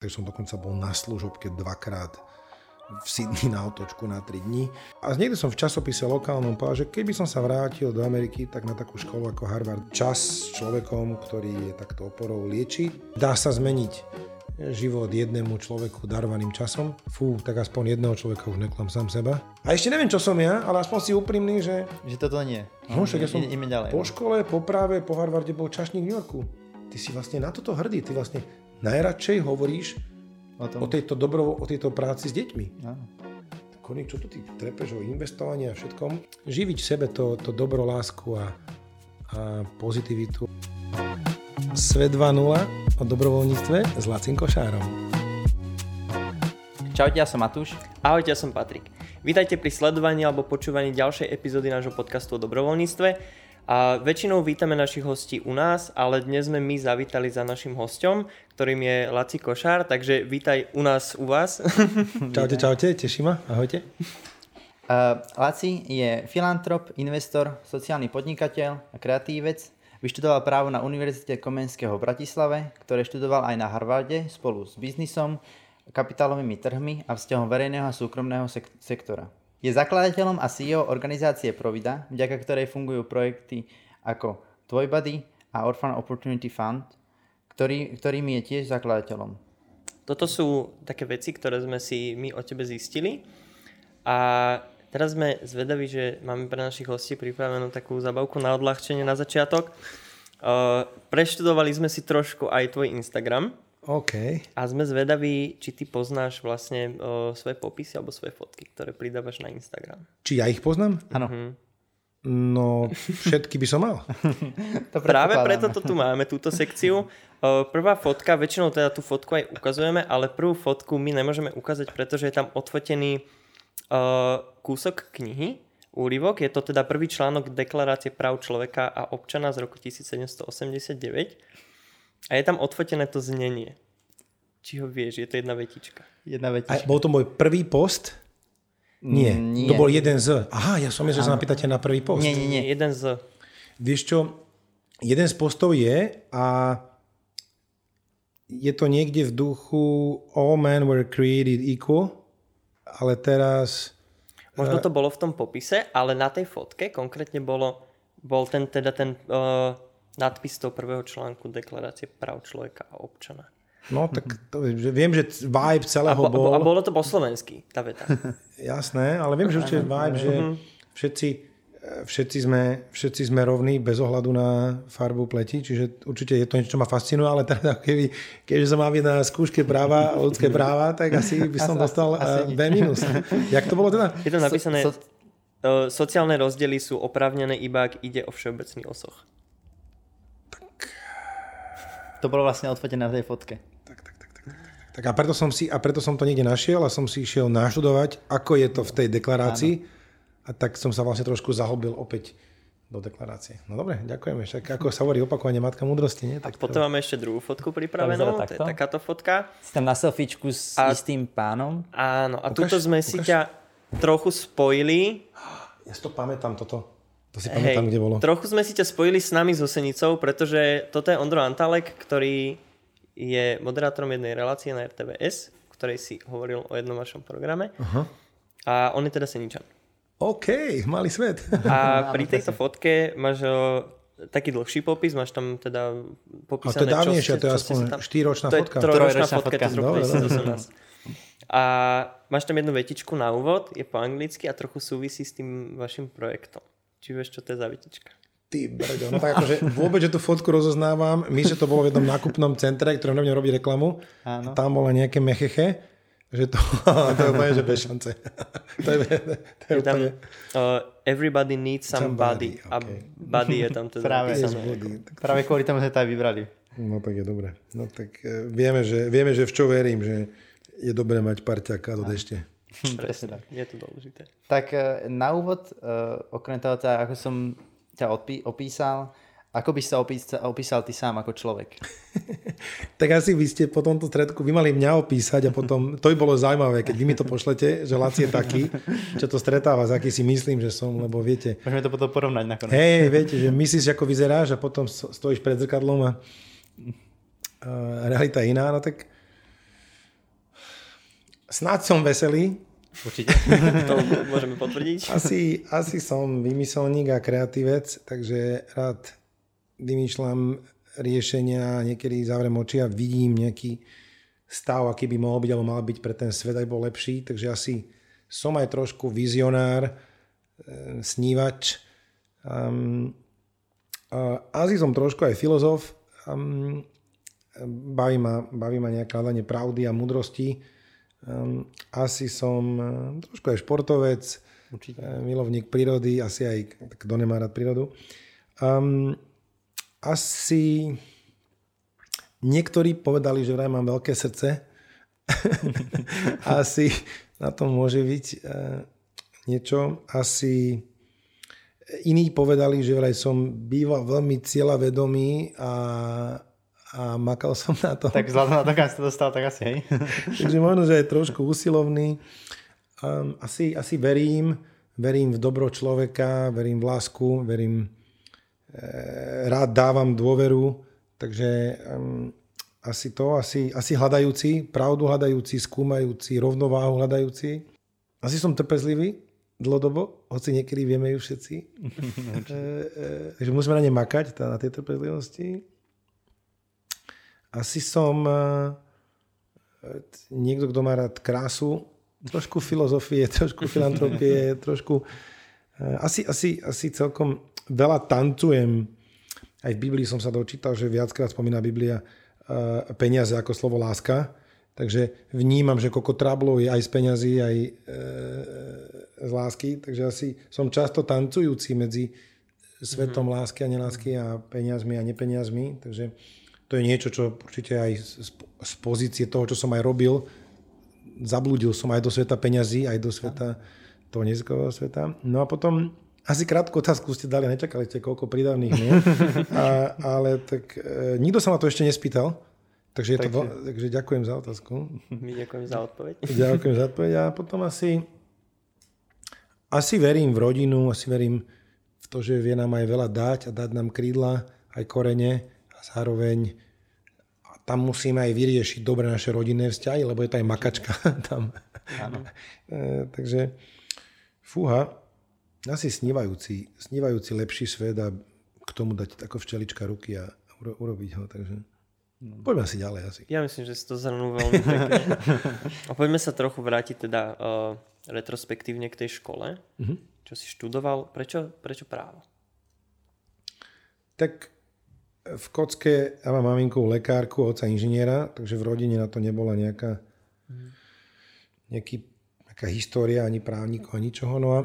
Takže som dokonca bol na služobke dvakrát v Sydney na otočku na 3 dní. A niekde som v časopise lokálnom povedal, že keby som sa vrátil do Ameriky, tak na takú školu ako Harvard. Čas s človekom, ktorý je takto oporou lieči, dá sa zmeniť život jednému človeku darovaným časom. Fú, tak aspoň jedného človeka už neklam sám seba. A ešte neviem, čo som ja, ale aspoň si úprimný, že... Že toto nie. No, však ja som Ide- ideme ďalej. po škole, po práve, po Harvarde bol čašník v New Yorku. Ty si vlastne na toto hrdý, ty vlastne najradšej hovoríš O tom. o tejto, dobro, o tejto práci s deťmi. Áno. Koník, čo tu ty trepeš o investovaní a všetkom? Živiť v sebe to, to dobro, lásku a, a pozitivitu. Svet 2.0 o dobrovoľníctve s Lacin Košárom. Čaute, ja som Matúš. Ahojte, ja som Patrik. Vítajte pri sledovaní alebo počúvaní ďalšej epizódy nášho podcastu o dobrovoľníctve. A väčšinou vítame našich hostí u nás, ale dnes sme my zavítali za našim hosťom, ktorým je Laci Košár, takže vítaj u nás, u vás. Čaute, čaute, teší ma, ahojte. Uh, Laci je filantrop, investor, sociálny podnikateľ a kreatívec. Vyštudoval právo na Univerzite Komenského v Bratislave, ktoré študoval aj na Harvarde spolu s biznisom, kapitálovými trhmi a vzťahom verejného a súkromného sek- sektora. Je zakladateľom a CEO organizácie Provida, vďaka ktorej fungujú projekty ako Tvojbody a Orphan Opportunity Fund, ktorý, ktorým je tiež zakladateľom. Toto sú také veci, ktoré sme si my o tebe zistili. A teraz sme zvedaví, že máme pre našich hostí pripravenú takú zabavku na odľahčenie na začiatok. Uh, preštudovali sme si trošku aj tvoj Instagram OK. a sme zvedaví, či ty poznáš vlastne uh, svoje popisy alebo svoje fotky, ktoré pridávaš na Instagram. Či ja ich poznám? Áno, No, všetky by som mal. to Práve preto to tu máme, túto sekciu. Prvá fotka, väčšinou teda tú fotku aj ukazujeme, ale prvú fotku my nemôžeme ukázať, pretože je tam odfotený uh, kúsok knihy, úryvok. Je to teda prvý článok Deklarácie práv človeka a občana z roku 1789. A je tam odfotené to znenie. Či ho vieš, je to jedna vetička. Jedna A vetička. bol to môj prvý post? Nie. Nie. To bol jeden z. Aha, ja som myslel, že sa napýtate na prvý post. Nie, nie, nie. Jeden z... Vieš čo, jeden z postov je a je to niekde v duchu All men were created equal, ale teraz... Možno to bolo v tom popise, ale na tej fotke konkrétne bolo, bol ten, teda ten uh, nadpis toho prvého článku Deklarácie práv človeka a občana. No tak to, že viem, že vibe A, celého bo, bol... a bolo to po slovensky, tá veta. Jasné, ale viem, že určite vibe, že všetci, eh, všetci, sme, všetci sme rovní bez ohľadu na farbu pleti, čiže určite je to niečo, čo ma fascinuje, ale teda keby, keďže som mal byť na skúške práva, ľudské práva, tak asi by som dostal eh, B minus. Jak to bolo teda? Je tam napísané, So- so, uh, sociálne rozdiely sú oprávnené iba ak ide o všeobecný osoch. To bolo vlastne odfotené na tej fotke. Tak a preto, som si, a preto som to niekde našiel a som si išiel naštudovať, ako je to v tej deklarácii. A tak som sa vlastne trošku zahlbil opäť do deklarácie. No dobre, ďakujeme. Však ako sa hovorí opakovanie matka múdrosti, nie? Tak Potom máme ešte druhú fotku pripravenú, to je takáto fotka. Si tam na selfiečku s A- istým pánom. Áno, a Ukáž, tuto sme si ukáž. ťa trochu spojili. Ja si to pamätám toto. To si Hej, pamätám, kde bolo. trochu sme si ťa spojili s nami so Senicou, pretože toto je Ondro Antalek, ktorý je moderátorom jednej relácie na RTVS, v ktorej si hovoril o jednom vašom programe. Aha. A on je teda Seničan. OK, malý svet. A pri tejto fotke máš taký dlhší popis, máš tam teda A popísané, to je dávnejšie, to je aspoň sa tam... 4-ročná To je fotka. trojročná fotka, fotka. z roku Dobre, dobre. 2018. A máš tam jednu vetičku na úvod, je po anglicky a trochu súvisí s tým vašim projektom. Či vieš, čo to je za vetička? Ty brďo, no tak akože vôbec, že tú fotku rozoznávam. My, že to bolo v jednom nákupnom centre, ktorom nebudem robiť reklamu. Áno. A tam bola nejaké mecheche, že to, to je úplne, že bez šance. to je, to je Je tam úplne... uh, everybody needs somebody Somebody, a okay. body je tam teda Práve. body. Práve kvôli tomu sme to aj vybrali. No tak je dobre. No tak e, vieme, že, vieme, že v čo verím, že je dobré mať parťaka do dešte. Presne tak. Je to dôležité. Tak eh, na úvod, eh, okrem toho, teda, ako som ťa odpí- opísal, ako by sa opísal, opísal ty sám ako človek? Tak asi vy ste po tomto stredku, vy mali mňa opísať a potom, to by bolo zaujímavé, keď vy mi to pošlete, že Laci je taký, čo to stretáva, za aký si myslím, že som, lebo viete, Môžeme to potom porovnať nakoniec. hej, viete, že myslíš, ako vyzeráš a potom stojíš pred zrkadlom a, a realita je iná, no tak Snáď som veselý. Určite. To môžeme potvrdiť. Asi, asi som vymyselník a kreatívec, takže rád vymýšľam riešenia, niekedy zavrem oči a vidím nejaký stav, aký by mohol byť alebo mal byť pre ten svet, aj bol lepší. Takže asi som aj trošku vizionár, e, snívač. Um, uh, asi som trošku aj filozof. Um, baví, ma, baví ma nejaké hľadanie pravdy a mudrosti. Um, asi som uh, trošku aj športovec, Určite. uh, milovník prírody, asi aj kto nemá rád prírodu. Um, asi niektorí povedali, že vraj mám veľké srdce. asi na tom môže byť uh, niečo. Asi iní povedali, že vraj som býval veľmi cieľavedomý a, a makal som na to. Tak vzhľadom na to, dostal, tak asi hej. Takže možno, že je trošku usilovný. Um, asi, asi verím, verím v dobro človeka, verím v lásku, verím, e, rád dávam dôveru, takže um, asi to, asi, asi hľadajúci, pravdu hľadajúci, skúmajúci, rovnováhu hľadajúci. Asi som trpezlivý dlhodobo, hoci niekedy vieme ju všetci. e, e, že musíme na ne makať, tá, na tej trpezlivosti. Asi som e, niekto, kto má rád krásu, trošku filozofie, trošku filantropie, trošku... e, Asi, asi, asi celkom veľa tancujem. Aj v Biblii som sa dočítal, že viackrát spomína Biblia e, peniaze ako slovo láska. Takže vnímam, že koľko trablov je aj z peňazí, aj z lásky. Takže asi som často tancujúci medzi svetom mm-hmm. lásky a nelásky a peniazmi a nepeniazmi. Takže to je niečo, čo určite aj z, z pozície toho, čo som aj robil, zablúdil som aj do sveta peňazí, aj do sveta toho neziskového sveta. No a potom asi krátku otázku ste dali, nečakali ste koľko prídavných nie? A, ale tak e, nikto sa ma to ešte nespýtal, takže, je to, Takže- veľ- takže ďakujem za otázku. My ďakujem za odpoveď. Ďakujem za odpoveď a potom asi asi verím v rodinu, asi verím v to, že vie nám aj veľa dať a dať nám krídla, aj korene a zároveň tam musíme aj vyriešiť dobre naše rodinné vzťahy, lebo je to aj makačka tam. Áno. E, takže fúha, asi snívajúci, snívajúci lepší svet a k tomu dať ako včelička ruky a uro, urobiť ho. Takže poďme asi ďalej. Asi. Ja myslím, že si to zhrnul veľmi pekne. A poďme sa trochu vrátiť teda uh, retrospektívne k tej škole. Mhm. Čo si študoval? Prečo, prečo právo? Tak v kocke ja mám maminku lekárku, oca inžiniera, takže v rodine na to nebola nejaká, nejaký, nejaká história, ani právnikov, ani ničoho. No a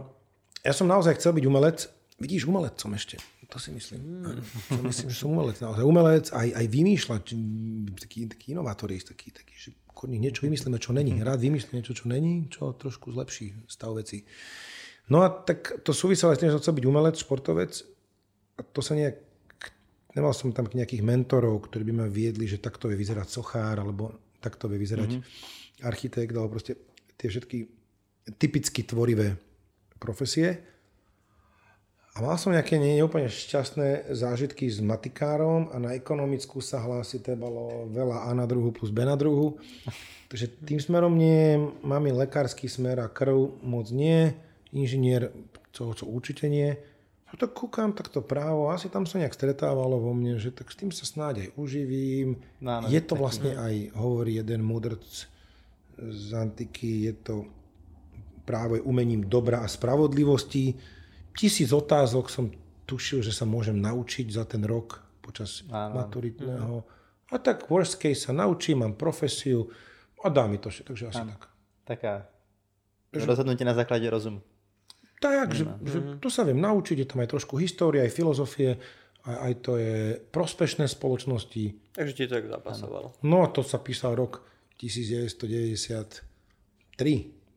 ja som naozaj chcel byť umelec. Vidíš, umelec som ešte. To si myslím. To myslím, že som umelec. Naozaj umelec, aj, aj vymýšľať, mm, taký, taký inovátorist, taký, taký, že niečo vymyslíme, čo není. Rád vymyslím niečo, čo není, čo trošku zlepší stav veci. No a tak to súviselo s tým, že som chcel byť umelec, športovec. A to sa nejak nemal som tam nejakých mentorov, ktorí by ma viedli, že takto vie vyzerať sochár, alebo takto vie vyzerať mm-hmm. architekt, alebo proste tie všetky typicky tvorivé profesie. A mal som nejaké neúplne šťastné zážitky s matikárom a na ekonomickú sa hlási trebalo veľa A na druhu plus B na druhu. Takže tým smerom nie, mám i lekársky smer a krv moc nie, inžinier, co, co určite nie. A tak kúkam, tak to právo, asi tam sa nejak stretávalo vo mne, že tak s tým sa snáď aj uživím. No, áno, je to taký- vlastne aj, hovorí jeden mudrc z antiky, je to práve umením dobra a spravodlivosti. Tisíc otázok som tušil, že sa môžem naučiť za ten rok počas Áno, áno. maturitného. A tak worst case sa naučím, mám profesiu a dá mi to všetko, takže asi tak. Taká rozhodnutie na základe rozumu. Tak, že, že to sa viem naučiť, je tam aj trošku histórie, aj filozofie, aj, aj to je prospešné spoločnosti. Takže ti to tak zapasovalo. No to sa písal rok 1993,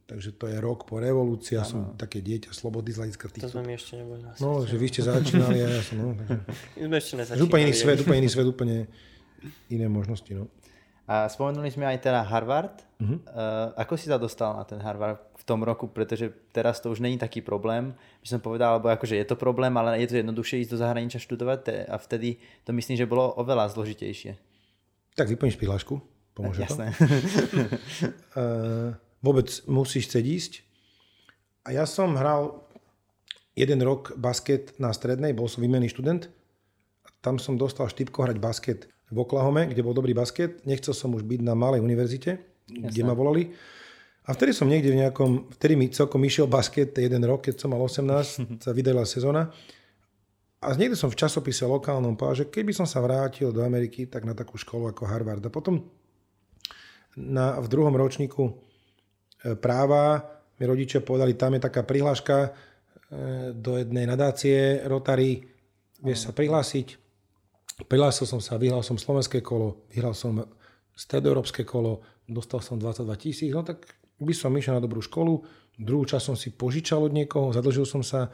takže to je rok po revolúcii, ja som také dieťa slobody z hľadiska To týchto. sme my ešte neboli na No, že vy ste začínali a ja som, no, takže, My sme ešte nezačínali. úplne iný svet, úplne iný svet, úplne iné možnosti, no. A spomenuli sme aj teda Harvard. Uh-huh. Uh, ako si sa dostal na ten Harvard v tom roku? Pretože teraz to už není taký problém, by som povedal, alebo akože je to problém, ale je to jednoduchšie ísť do zahraničia študovať a vtedy to myslím, že bolo oveľa zložitejšie. Tak vyplníš prihlášku, pomôže to. Jasné. Uh, vôbec musíš chcieť ísť. A ja som hral jeden rok basket na strednej, bol som výmenný študent. Tam som dostal štipko hrať basket v Oklahome, kde bol dobrý basket. Nechcel som už byť na malej univerzite, Jasne. kde ma volali. A vtedy som niekde v nejakom, vtedy mi celkom išiel basket jeden rok, keď som mal 18, sa vydala sezóna. A niekde som v časopise lokálnom povedal, že keby som sa vrátil do Ameriky, tak na takú školu ako Harvard. A potom na, v druhom ročníku e, práva mi rodičia povedali, tam je taká prihláška e, do jednej nadácie Rotary, vieš sa prihlásiť. Prihlásil som sa, vyhral som slovenské kolo, vyhral som stredoeurópske kolo, dostal som 22 tisíc, no tak by som išiel na dobrú školu, druhú časť som si požičal od niekoho, zadlžil som sa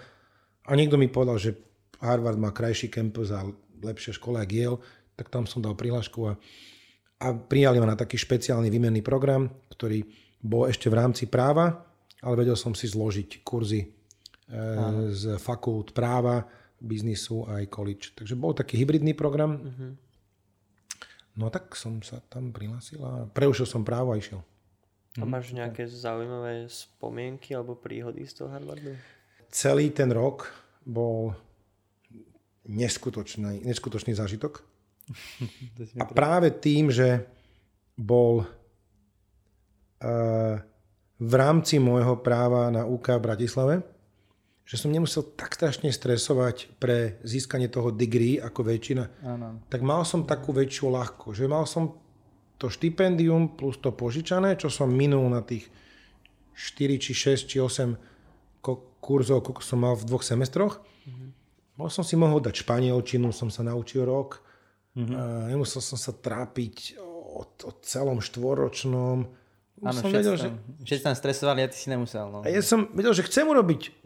a niekto mi povedal, že Harvard má krajší campus a lepšie škola ako Yale, tak tam som dal prihlášku a, a prijali ma na taký špeciálny výmenný program, ktorý bol ešte v rámci práva, ale vedel som si zložiť kurzy e, z fakult práva, biznisu a aj college. Takže bol taký hybridný program. Uh-huh. No tak som sa tam prihlásil a preušil som právo a išiel. A máš nejaké zaujímavé spomienky alebo príhody z toho Harvardu? Celý ten rok bol neskutočný, neskutočný zážitok. A práve tým, že bol uh, v rámci môjho práva na UK v Bratislave, že som nemusel tak strašne stresovať pre získanie toho degree ako väčšina, ano. tak mal som takú väčšiu ľahko, že mal som to štipendium plus to požičané, čo som minul na tých 4 či 6 či 8 kurzov, koľko som mal v dvoch semestroch. Mm-hmm Bol som si mohol dať španielčinu, som sa naučil rok. Mm-hmm. Uh, nemusel som sa trápiť o, o celom štvoročnom. Áno, všetci, vedel, že... všetci tam stresovali a ty si nemusel. No. A ja som vedel, že chcem urobiť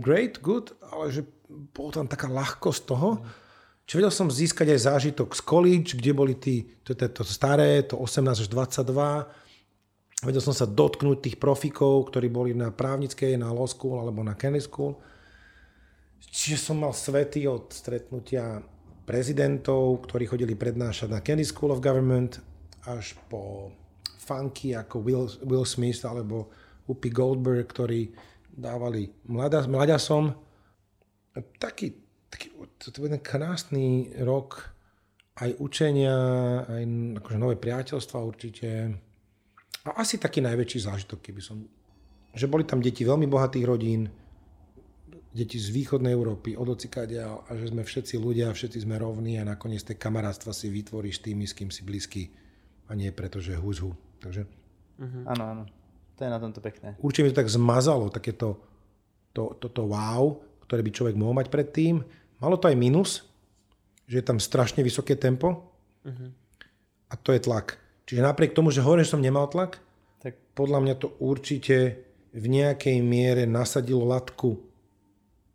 great, good, ale že bol tam taká ľahkosť toho. Čiže vedel som získať aj zážitok z college, kde boli tí, to, to, to staré, to 18 až 22. Vedel som sa dotknúť tých profikov, ktorí boli na právnickej, na law school alebo na Kennedy school. Čiže som mal svety od stretnutia prezidentov, ktorí chodili prednášať na Kennedy School of Government, až po funky ako Will, Will Smith alebo Whoopi Goldberg, ktorí dávali mladá, mladasom. Taký, taký to je ten krásny rok aj učenia, aj akože nové priateľstva určite. A asi taký najväčší zážitok, keby som... Že boli tam deti veľmi bohatých rodín, deti z východnej Európy, od ocikadia a že sme všetci ľudia, všetci sme rovní a nakoniec tie kamarátstva si vytvoríš tými, s kým si blízky a nie preto, že hus hu. Takže... Uh-huh. Áno, áno. To je na tomto pekné. Určite mi to tak zmazalo, takéto to, to, to wow, ktoré by človek mohol mať predtým. Malo to aj minus, že je tam strašne vysoké tempo uh-huh. a to je tlak. Čiže napriek tomu, že hore som nemal tlak, tak podľa mňa to určite v nejakej miere nasadilo latku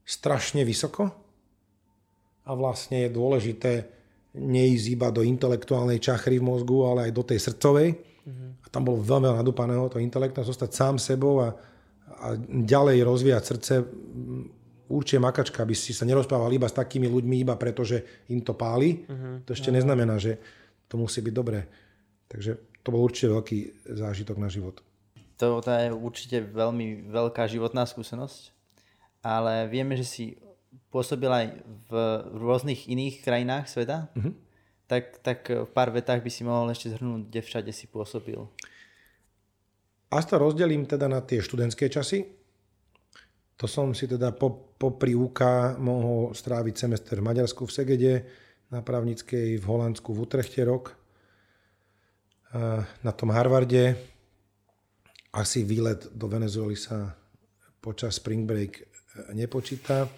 strašne vysoko a vlastne je dôležité neísť iba do intelektuálnej čachry v mozgu, ale aj do tej srdcovej. Mm-hmm. A tam bolo veľmi nadúpaného to intelektu, zostať sám sebou a, a ďalej rozvíjať srdce. Určite makačka, aby si sa nerozprával iba s takými ľuďmi, iba preto, že im to páli. Mm-hmm. To ešte mm-hmm. neznamená, že to musí byť dobré. Takže to bol určite veľký zážitok na život. To, to je určite veľmi veľká životná skúsenosť ale vieme, že si pôsobil aj v rôznych iných krajinách sveta. Mm-hmm. Tak, tak v pár vetách by si mohol ešte zhrnúť, kde všade si pôsobil. Až to rozdelím teda na tie študentské časy. To som si teda po, popri UK mohol stráviť semester v Maďarsku v Segede, na právnickej v Holandsku v Utrechte rok, na tom Harvarde. Asi výlet do Venezuely sa počas spring break nepočíta.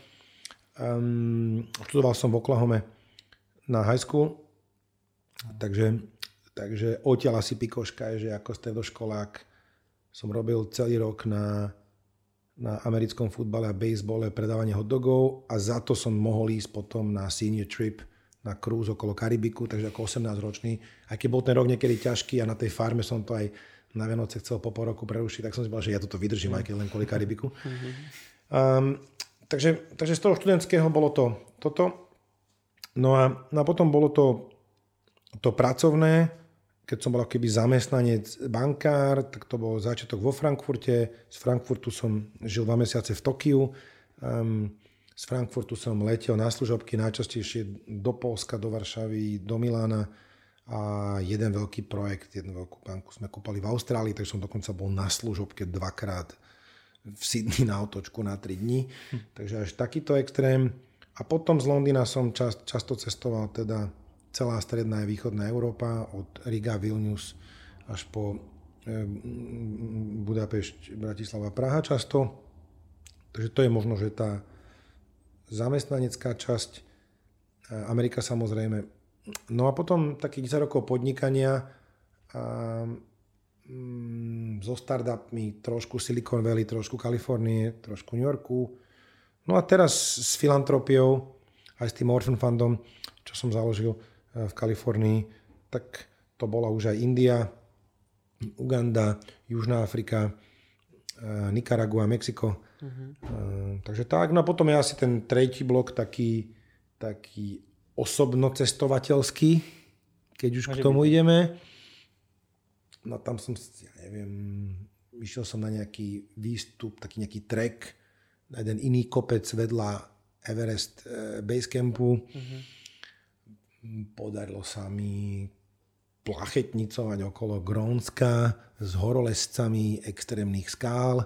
Um, študoval som v Oklahome na high school, takže, takže odtiaľ asi pikoška je, že ako stredoškolák som robil celý rok na, na americkom futbale a bejsbole predávanie hotdogov a za to som mohol ísť potom na senior trip na cruise okolo Karibiku, takže ako 18 ročný. Aj keď bol ten rok niekedy ťažký a na tej farme som to aj na Vianoce chcel po pol roku prerušiť, tak som si povedal, že ja toto vydržím, aj keď len kvôli Karibiku. Um, takže, takže z toho študentského bolo to toto. No a, no a potom bolo to, to pracovné, keď som bol keby zamestnanec bankár, tak to bol začiatok vo Frankfurte. Z Frankfurtu som žil dva mesiace v Tokiu. Um, z Frankfurtu som letel na služobky najčastejšie do Polska, do Varšavy, do Milána a jeden veľký projekt, jednu veľkú banku sme kúpali v Austrálii, takže som dokonca bol na služobke dvakrát v Sydney na otočku na 3 dní. Hm. Takže až takýto extrém. A potom z Londýna som čas, často cestoval teda celá stredná a východná Európa, od Riga, Vilnius až po Budapešť, Bratislava, Praha často. Takže to je možno, že tá zamestnanecká časť, e, Amerika samozrejme. No a potom takých 10 rokov podnikania a, mm, so startupmi, trošku Silicon Valley, trošku Kalifornie, trošku New Yorku. No a teraz s filantropiou, aj s tým Orphan Fundom, čo som založil, v Kalifornii, tak to bola už aj India, Uganda, Južná Afrika, eh, Nicaragua, Mexiko. Uh-huh. Takže tak, no a potom je asi ten tretí blok taký, taký osobno-cestovateľský, keď už Môže k tomu byť. ideme. No tam som, ja neviem, išiel som na nejaký výstup, taký nejaký trek, na jeden iný kopec vedľa Everest Basecampu. Uh-huh Podarilo sa mi plachetnicovať okolo Grónska s horolescami extrémnych skál.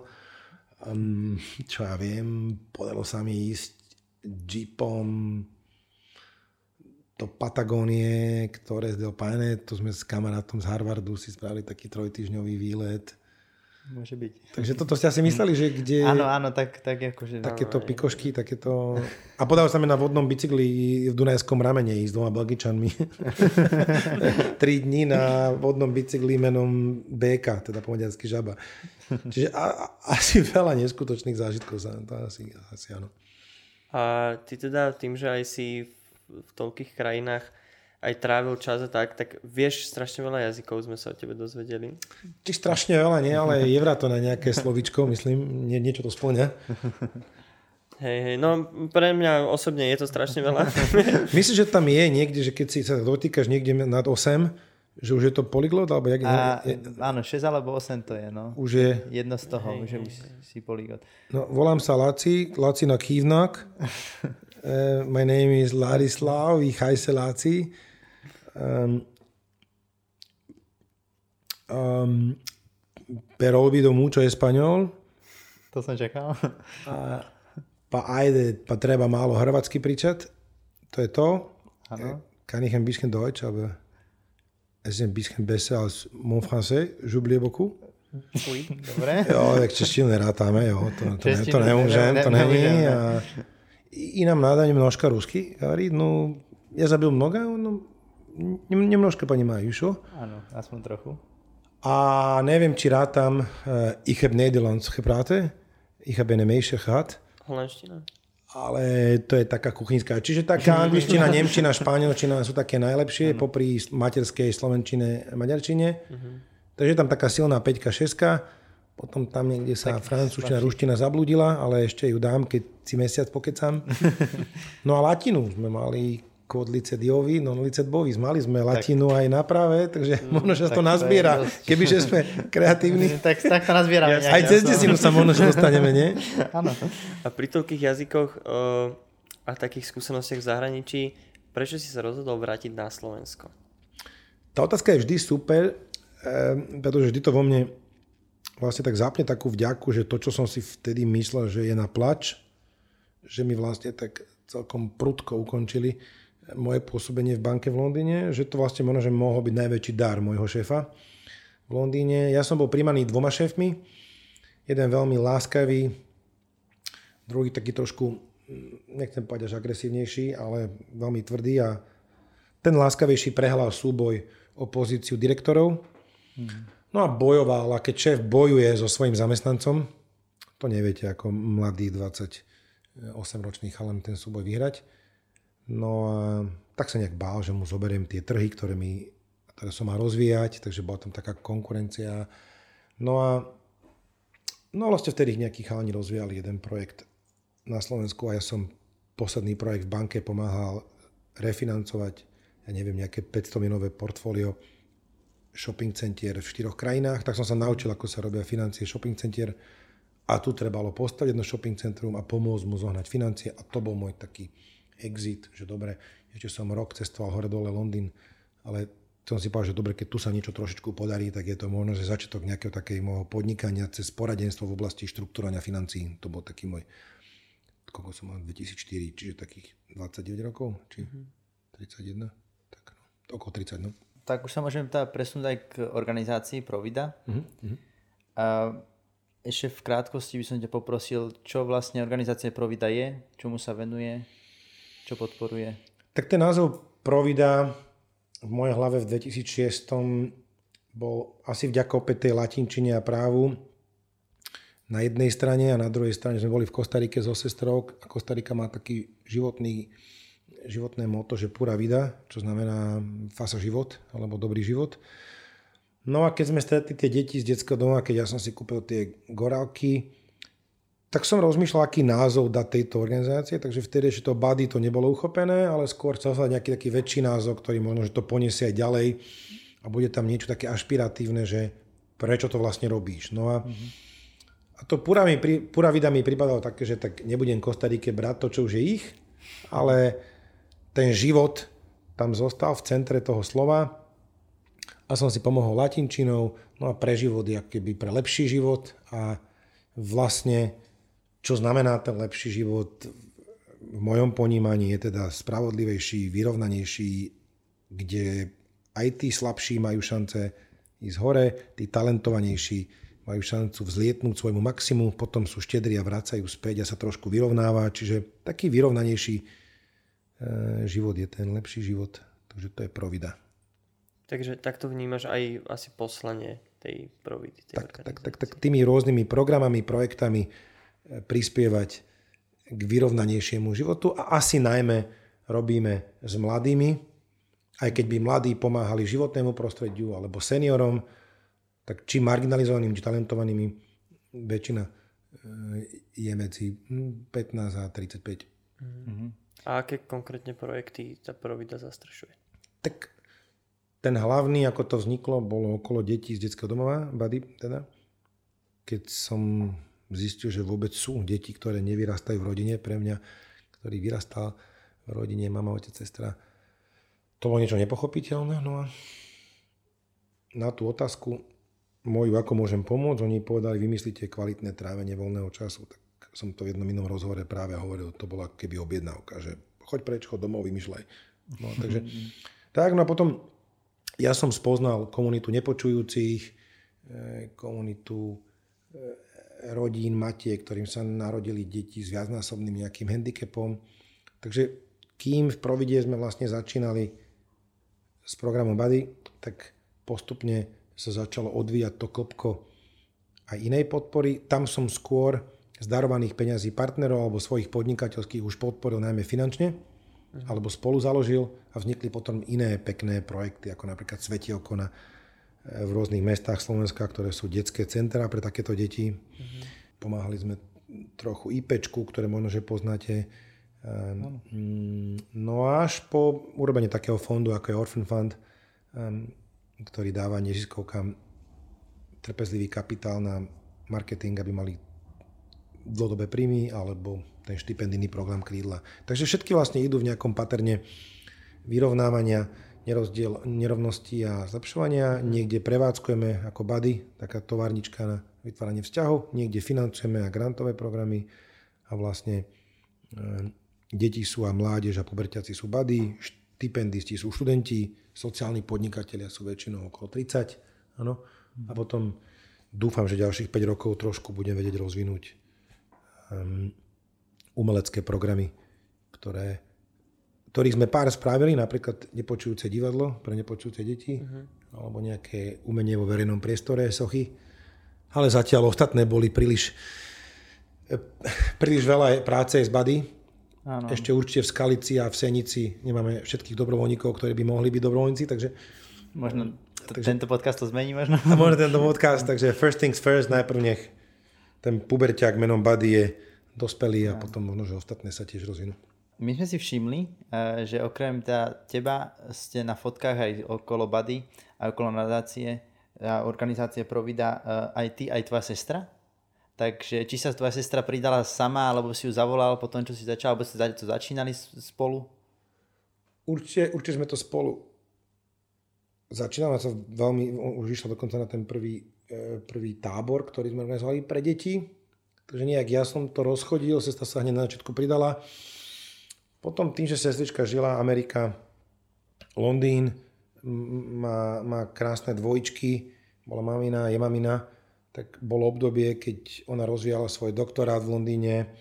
Um, čo ja viem, podarilo sa mi ísť jeepom do Patagónie, ktoré z Del Paine, to sme s kamarátom z Harvardu si spravili taký trojtyžňový výlet Môže byť. Takže toto ste asi mysleli, že kde... Áno, áno, tak, tak akože... Takéto no, pikošky, takéto... A podarilo sa mi na vodnom bicykli v Dunajskom ramene ísť s dvoma Belgičanmi. Tri dní na vodnom bicykli menom BK, teda po maďarsky žaba. Čiže a, a, asi veľa neskutočných zážitkov sa to asi, asi áno. A ty teda tým, že aj si v toľkých krajinách aj trávil čas a tak, tak vieš strašne veľa jazykov, sme sa o tebe dozvedeli. Či strašne veľa nie, ale je to na nejaké slovičko, myslím, nie, niečo to splňa. Hej, hej, no pre mňa osobne je to strašne veľa. Myslíš, že tam je niekde, že keď si sa dotýkaš niekde nad 8, že už je to polyglot? Alebo jak, A, je, áno, 6 alebo 8 to je, no. Už je... Jedno z toho, hej, že už si polyglot. No, volám sa Laci, Lacina Kívnak. uh, my name is Ladislav, ich Laci. Um, pero olvido mucho español. To som čakal. A, pa ajde, pa treba malo hrvatsky pričat. To je to. Ano. Kann ich ein bisschen Deutsch, aber es ist ein bisschen besser als mon français. J'oublie beaucoup. Dobre. jo, tak češtinu nerátame, jo. To, to, češtinu, ne, to nemôžem, to není. Ne. I nám nádanie množka rusky. Hovorí, no, ja zabil mnoga, no, Немножко понимаю, что? Áno, aspoň trochu. A neviem, či rátam, uh, ich heb Nederlands gepraten. Ich heb een meisje gehad. Holandština. Ale to je taká kuchynská. Čiže taká angličtina, nemčina, španielčina sú také najlepšie ano. popri materskej slovenčine, maďarčine. Uh-huh. Takže je tam taká silná 5 6 potom tam niekde sa tak, francúzština, ruština zabludila, ale ešte ju dám, keď si mesiac pokecam. No a latinu sme mali quod licet Jovi, non licet bovis. Mali sme latinu tak. aj na práve, takže mm, možno, že to nazbiera, dosť... kebyže sme kreatívni. tak, tak to nazbierame. Aj cez desinu sa možno, že dostaneme, nie? Áno. A pri toľkých jazykoch uh, a takých skúsenostiach v zahraničí, prečo si sa rozhodol vrátiť na Slovensko? Tá otázka je vždy super, eh, pretože vždy to vo mne vlastne tak zapne takú vďaku, že to, čo som si vtedy myslel, že je na plač, že mi vlastne tak celkom prudko ukončili moje pôsobenie v banke v Londýne, že to vlastne možno, že mohol byť najväčší dar môjho šéfa v Londýne. Ja som bol príjmaný dvoma šéfmi. Jeden veľmi láskavý, druhý taký trošku, nechcem povedať až agresívnejší, ale veľmi tvrdý a ten láskavejší prehľal súboj o pozíciu direktorov. No a bojoval, a keď šéf bojuje so svojím zamestnancom, to neviete ako mladý 28-ročný chalan ten súboj vyhrať, No a tak sa nejak bál, že mu zoberiem tie trhy, ktoré, mi, ktoré som mal rozvíjať, takže bola tam taká konkurencia. No a no vlastne vtedy nejakí chalani rozvíjali jeden projekt na Slovensku a ja som posledný projekt v banke pomáhal refinancovať, ja neviem, nejaké 500 minové portfólio shopping centier v štyroch krajinách, tak som sa naučil, ako sa robia financie shopping centier a tu trebalo postaviť jedno shopping centrum a pomôcť mu zohnať financie a to bol môj taký exit, že dobre, ešte som rok cestoval hore dole Londýn, ale som si povedal, že dobre, keď tu sa niečo trošičku podarí, tak je to možno, že začiatok nejakého takého môjho podnikania cez poradenstvo v oblasti štruktúrania financií. To bol taký môj, koľko som mal, 2004, čiže takých 29 rokov, či mm-hmm. 31, tak no, okolo 30, no. Tak už sa môžeme teda presunúť aj k organizácii Provida. Mm-hmm. A ešte v krátkosti by som ťa poprosil, čo vlastne organizácia Provida je, čomu sa venuje, čo podporuje. Tak ten názov Provida v mojej hlave v 2006 bol asi vďaka opäť tej latinčine a právu na jednej strane a na druhej strane sme boli v Kostarike zo sestrou a Kostarika má taký životný, životné moto, že pura vida, čo znamená fasa život alebo dobrý život. No a keď sme stretli tie deti z detského doma, keď ja som si kúpil tie gorálky, tak som rozmýšľal, aký názov dať tejto organizácie, takže vtedy ešte to body to nebolo uchopené, ale skôr chcel sa nejaký taký väčší názov, ktorý možno, že to poniesie aj ďalej a bude tam niečo také ašpiratívne, že prečo to vlastne robíš. No a, a to pura, mi, pura vida mi pripadalo také, že tak nebudem Kostarike brať to, čo už je ich, ale ten život tam zostal v centre toho slova a som si pomohol latinčinou, no a pre život keby pre lepší život a vlastne čo znamená ten lepší život v mojom ponímaní je teda spravodlivejší, vyrovnanejší, kde aj tí slabší majú šance ísť hore, tí talentovanejší majú šancu vzlietnúť svojmu maximu, potom sú štedri a vracajú späť a sa trošku vyrovnáva, čiže taký vyrovnanejší e, život je ten lepší život, takže to je provida. Takže takto vnímaš aj asi poslanie tej providy. Tej tak, tak, tak, tak tými rôznymi programami, projektami, prispievať k vyrovnanejšiemu životu a asi najmä robíme s mladými, aj keď by mladí pomáhali životnému prostrediu alebo seniorom, tak či marginalizovaným, či talentovanými, väčšina e, je medzi 15 hm, a 35. Mm-hmm. A aké konkrétne projekty tá Provida zastrešuje? Tak ten hlavný, ako to vzniklo, bolo okolo detí z detského domova, Bady teda. Keď som zistil, že vôbec sú deti, ktoré nevyrastajú v rodine. Pre mňa, ktorý vyrastal v rodine, mama, otec, sestra, to bolo niečo nepochopiteľné. No a na tú otázku moju, ako môžem pomôcť, oni povedali, vymyslíte kvalitné trávenie voľného času. Tak som to v jednom inom rozhovore práve hovoril, to bola keby objednávka, že choď preč, choď domov, vymýšľaj. No, takže, tak, no a potom ja som spoznal komunitu nepočujúcich, eh, komunitu eh, rodín, matiek, ktorým sa narodili deti s viacnásobným nejakým handicapom. Takže kým v Providie sme vlastne začínali s programom Buddy, tak postupne sa začalo odvíjať to klopko aj inej podpory. Tam som skôr z darovaných peňazí partnerov alebo svojich podnikateľských už podporil najmä finančne, uh-huh. alebo spolu založil a vznikli potom iné pekné projekty, ako napríklad Svetielko na v rôznych mestách Slovenska, ktoré sú detské centra pre takéto deti. Mm-hmm. Pomáhali sme trochu IPčku, ktoré možno, že poznáte. Ano. No až po urobenie takého fondu, ako je Orphan Fund, ktorý dáva neziskovkám trpezlivý kapitál na marketing, aby mali dlhodobé príjmy, alebo ten štipendijný program Krídla. Takže všetky vlastne idú v nejakom paterne vyrovnávania nerozdiel nerovnosti a zlepšovania. Niekde prevádzkujeme ako bady, taká továrnička na vytváranie vzťahov, niekde financujeme a grantové programy a vlastne e, deti sú a mládež a puberťaci sú bady, štipendisti sú študenti, sociálni podnikatelia sú väčšinou okolo 30. Áno. A potom dúfam, že ďalších 5 rokov trošku budem vedieť rozvinúť um, umelecké programy, ktoré ktorých sme pár spravili, napríklad nepočujúce divadlo pre nepočujúce deti, uh-huh. alebo nejaké umenie vo verejnom priestore, sochy. Ale zatiaľ ostatné boli príliš, príliš veľa práce z bady. Áno. Ešte určite v Skalici a v Senici nemáme všetkých dobrovoľníkov, ktorí by mohli byť dobrovoľníci, takže... Možno t- takže, tento podcast to zmení možno. A možno tento podcast, takže first things first, najprv nech ten puberťák menom Buddy je dospelý a potom možno, že ostatné sa tiež rozvinú. My sme si všimli, eh, že okrem teda teba ste na fotkách aj okolo Buddy aj okolo nadácie a organizácie Provida aj ty, aj tvoja sestra. Takže či sa tvoja sestra pridala sama, alebo si ju zavolal po tom, čo si začal, alebo ste to začínali spolu? Určite, určite sme to spolu začínali. to veľmi, už išlo dokonca na ten prvý, e, prvý tábor, ktorý sme organizovali pre deti. Takže nejak ja som to rozchodil, sestra sa hneď na začiatku pridala. Potom tým, že sestrička žila Amerika, Londýn, má, má krásne dvojičky, bola mamina, je mamina, tak bolo obdobie, keď ona rozvíjala svoj doktorát v Londýne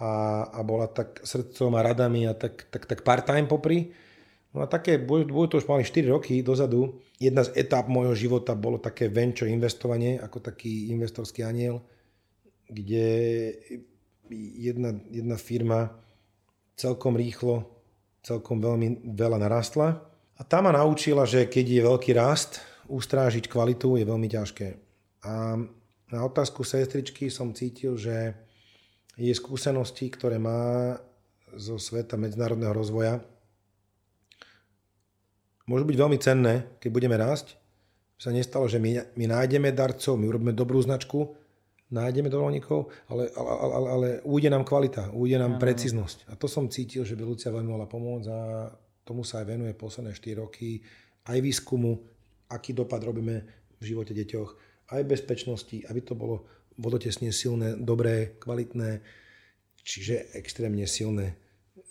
a, a bola tak srdcom a radami a tak, tak, tak part-time popri. No a také, bude to už mali 4 roky dozadu, jedna z etáp môjho života bolo také venture investovanie, ako taký investorský aniel, kde jedna, jedna firma celkom rýchlo, celkom veľmi veľa narastla. A tá ma naučila, že keď je veľký rast, ustrážiť kvalitu je veľmi ťažké. A na otázku sestričky som cítil, že jej skúsenosti, ktoré má zo sveta medzinárodného rozvoja, môžu byť veľmi cenné, keď budeme rásť. Sa nestalo, že my, my nájdeme darcov, my urobíme dobrú značku, nájdeme dobrovoľníkov, ale, ale, ale, ale ujde nám kvalita, ujde nám preciznosť. A to som cítil, že by Lucia veľmi mohla pomôcť a tomu sa aj venuje posledné 4 roky, aj výskumu, aký dopad robíme v živote deťoch, aj bezpečnosti, aby to bolo vodotesne silné, dobré, kvalitné, čiže extrémne silné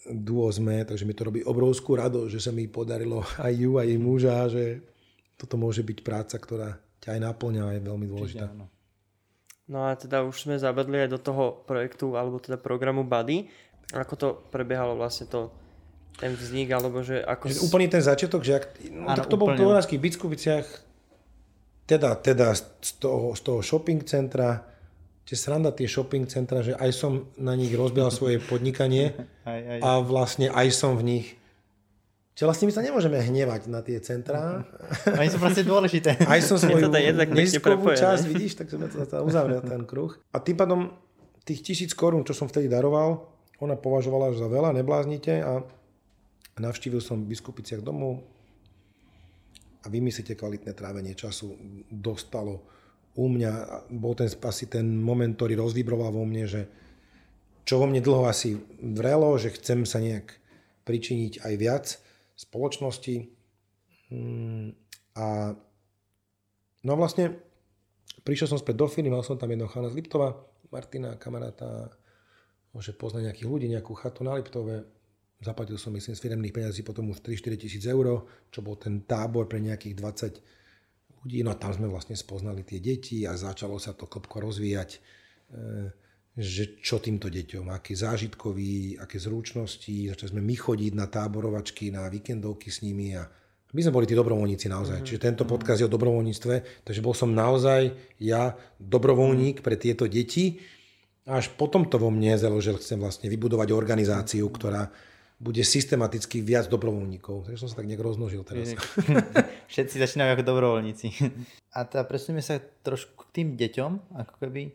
duo sme, takže mi to robí obrovskú radosť, že sa mi podarilo aj ju, aj jej muža, že toto môže byť práca, ktorá ťa aj naplňa a je veľmi dôležitá. No a teda už sme zabedli aj do toho projektu, alebo teda programu Buddy. Ako to prebiehalo vlastne to, ten vznik, alebo že ako... Že úplný ten začiatok, že ak, no, ano, tak to bol v Slovánských Biskupiciach teda, teda z, toho, z toho shopping centra, tie sranda tie shopping centra, že aj som na nich rozbiehal svoje podnikanie aj, aj. a vlastne aj som v nich. Čiže vlastne my sa nemôžeme hnevať na tie centrá. Oni sú proste dôležité. Aj som svoju neziskovú časť, vidíš, tak sme to uzavrel ten kruh. A tým pádom tých tisíc korún, čo som vtedy daroval, ona považovala za veľa, nebláznite a navštívil som biskupiciach domov, a vymyslíte kvalitné trávenie času, dostalo u mňa, bol ten asi ten moment, ktorý rozvibroval vo mne, že čo vo mne dlho asi vrelo, že chcem sa nejak pričiniť aj viac spoločnosti. Mm, a no vlastne prišiel som späť do firmy, mal som tam jedného chána z Liptova, Martina, kamaráta, môže poznať nejakých ľudí, nejakú chatu na Liptove, Zaplatil som myslím z firemných peniazí potom už 3-4 tisíc eur, čo bol ten tábor pre nejakých 20 ľudí. No a tam sme vlastne spoznali tie deti a začalo sa to klopko rozvíjať, e, že čo týmto deťom, aké zážitkoví, aké zručnosti. Začali sme my chodiť na táborovačky, na víkendovky s nimi a my sme boli tí dobrovoľníci naozaj. Mm-hmm. Čiže tento podcast je o dobrovoľníctve, takže bol som naozaj ja dobrovoľník pre tieto deti. A až potom to vo mne zelo, že chcem vlastne vybudovať organizáciu, ktorá bude systematicky viac dobrovoľníkov. Takže som sa tak nejak roznožil teraz. Všetci začínajú ako dobrovoľníci. A teda presunieme sa trošku k tým deťom, ako keby,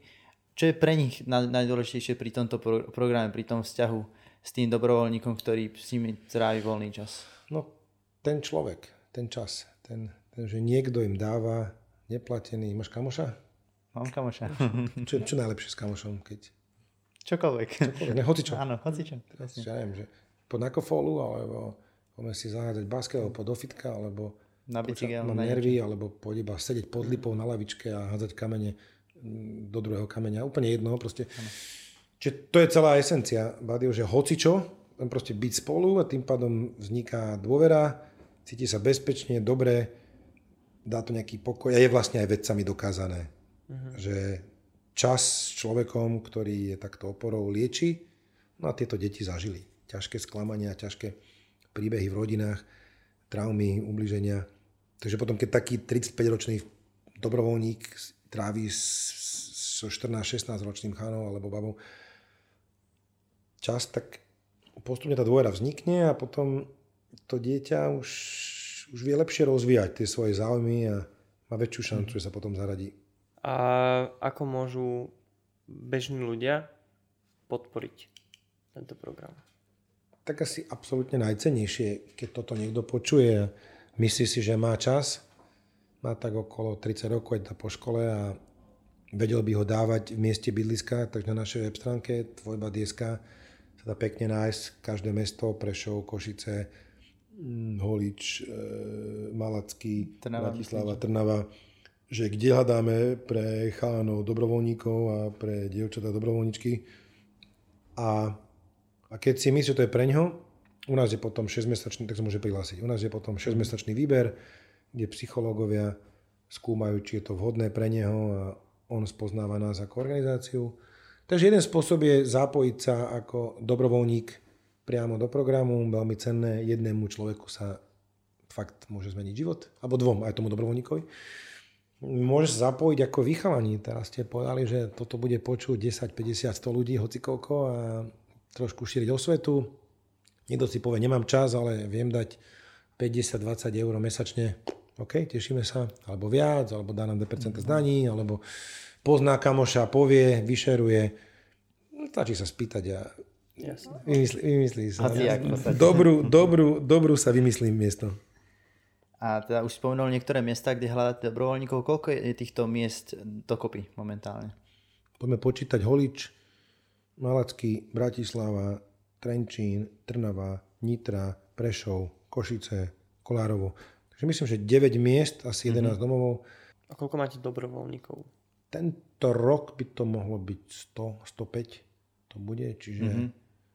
čo je pre nich najdôležitejšie pri tomto programe, pri tom vzťahu s tým dobrovoľníkom, ktorý s nimi trávi voľný čas? No, ten človek, ten čas, ten, ten že niekto im dáva neplatený, máš kamoša? Mám kamoša. Čo, čo najlepšie s kamošom, keď... Čokoľvek. Čokoľvek, ne, hocičo. Áno, hocičo. Teraz, ja neviem, že pod nakofolu, alebo poďme si zahádzať basket, alebo pod ofitka, alebo na bicykel, mám nervy, alebo poď iba sedieť pod lipou na lavičke a hádzať kamene do druhého kameňa. Úplne jedno, proste. Čiže to je celá esencia Badio, že hocičo, len proste byť spolu a tým pádom vzniká dôvera, cíti sa bezpečne, dobre, dá to nejaký pokoj a je vlastne aj vedcami dokázané, uh-huh. že čas s človekom, ktorý je takto oporou, lieči, no a tieto deti zažili ťažké sklamania, ťažké príbehy v rodinách, traumy, ubliženia. Takže potom, keď taký 35-ročný dobrovoľník trávi so 14-16 ročným chánom alebo babou čas, tak postupne tá dôvera vznikne a potom to dieťa už, už vie lepšie rozvíjať tie svoje záujmy a má väčšiu šancu, že sa potom zaradí. A ako môžu bežní ľudia podporiť tento program? tak asi absolútne najcenejšie, keď toto niekto počuje a myslí si, že má čas má tak okolo 30 rokov, je po škole a vedel by ho dávať v mieste bydliska, takže na našej web stránke tvojba.sk sa dá pekne nájsť každé mesto, Prešov, Košice, mm, Holič, e, Malacký, Trnava, Bratislava, Trnava, že kde hľadáme pre chalanov dobrovoľníkov a pre dievčatá dobrovoľníčky. A, a keď si myslí, že to je pre ňo, u nás je potom 6-mesačný, tak sa môže prihlásiť. U nás je potom 6-mesačný výber, kde psychológovia skúmajú, či je to vhodné pre neho a on spoznáva nás ako organizáciu. Takže jeden spôsob je zapojiť sa ako dobrovoľník priamo do programu, veľmi cenné, jednému človeku sa fakt môže zmeniť život, alebo dvom, aj tomu dobrovoľníkovi. Môžeš sa zapojiť ako vychalaní. Teraz ste povedali, že toto bude počuť 10, 50, 100 ľudí, hocikoľko a trošku šíriť osvetu. Niekto si povie, nemám čas, ale viem dať 50-20 eur mesačne. OK, tešíme sa. Alebo viac, alebo dá nám 2% mm-hmm. zdaní, alebo pozná kamoša, povie, vyšeruje. No, stačí sa spýtať a Jasne. Vymyslí, vymyslí sa. Dobrú, dobrú, dobrú sa vymyslím miesto. A teda už spomenul niektoré miesta, kde hľadáte dobrovoľníkov. Koľko je týchto miest dokopy momentálne? Poďme počítať Holič, Malacký, Bratislava, Trenčín, Trnava, Nitra, Prešov, Košice, Kolárovo. Takže myslím, že 9 miest, asi 11 mm-hmm. domovov. A koľko máte dobrovoľníkov? Tento rok by to mohlo byť 100, 105 to bude, čiže... Mm-hmm.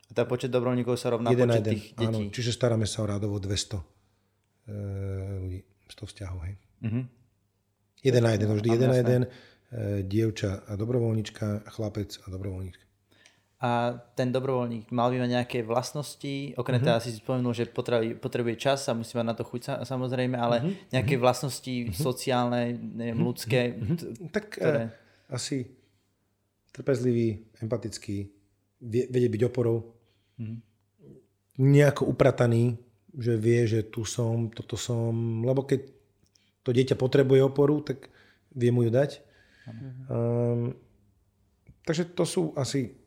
A tá počet dobrovoľníkov sa rovná počet jeden, tých detí? Áno, čiže staráme sa o rádovo 200 ľudí, 100 vzťahov. Hej. Mm-hmm. Jeden na jeden, vždy jeden na jeden, dievča a dobrovoľnička, chlapec a dobrovoľníčka. A ten dobrovoľník mal by mať nejaké vlastnosti, okrem mm-hmm. teda si spomenul, že potrebuje, potrebuje čas a musí mať na to chuť samozrejme, ale mm-hmm. nejaké mhm. vlastnosti mm-hmm. sociálne, neviem, mhm. ľudské. Mm-hmm. T- tak ktoré... uh, asi trpezlivý, empatický, vie, vedieť byť oporou, mm-hmm. nejako uprataný, že vie, že tu som, toto som, lebo keď to dieťa potrebuje oporu, tak vie mu ju dať. Um, takže to sú asi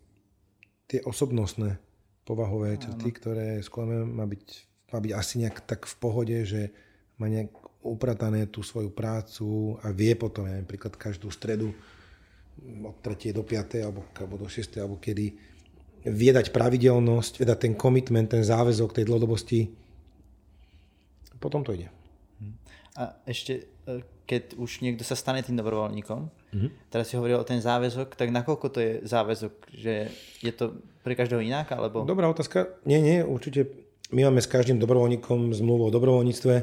tie osobnostné povahové črty, ktoré skôr má byť, má byť asi nejak tak v pohode, že má nejak upratané tú svoju prácu a vie potom, ja napríklad každú stredu od 3. do 5. alebo, alebo do 6. alebo kedy vie dať pravidelnosť, vie dať ten commitment, ten záväzok tej dlhodobosti potom to ide. A ešte, e, keď už niekto sa stane tým dobrovoľníkom, mm-hmm. teraz si hovoril o ten záväzok, tak nakoľko to je záväzok? Že je to pre každého inak? Alebo... Dobrá otázka. Nie, nie, určite. My máme s každým dobrovoľníkom zmluvu o dobrovoľníctve.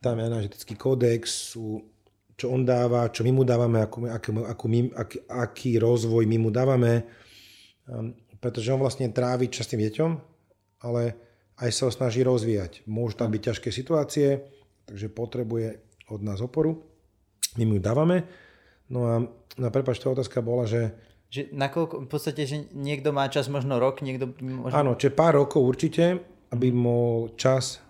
Tam je náš etický kódex, sú, čo on dáva, čo my mu dávame, akú, aký, akú my, aký, aký rozvoj my mu dávame. Um, pretože on vlastne trávi čas tým deťom, ale aj sa ho snaží rozvíjať. Môžu tam byť ťažké situácie, takže potrebuje od nás oporu. My mu ju dávame. No a na prepač, tá otázka bola, že... Že nakoľko, v podstate, že niekto má čas možno rok, niekto... Možno... Áno, čiže pár rokov určite, aby mohol čas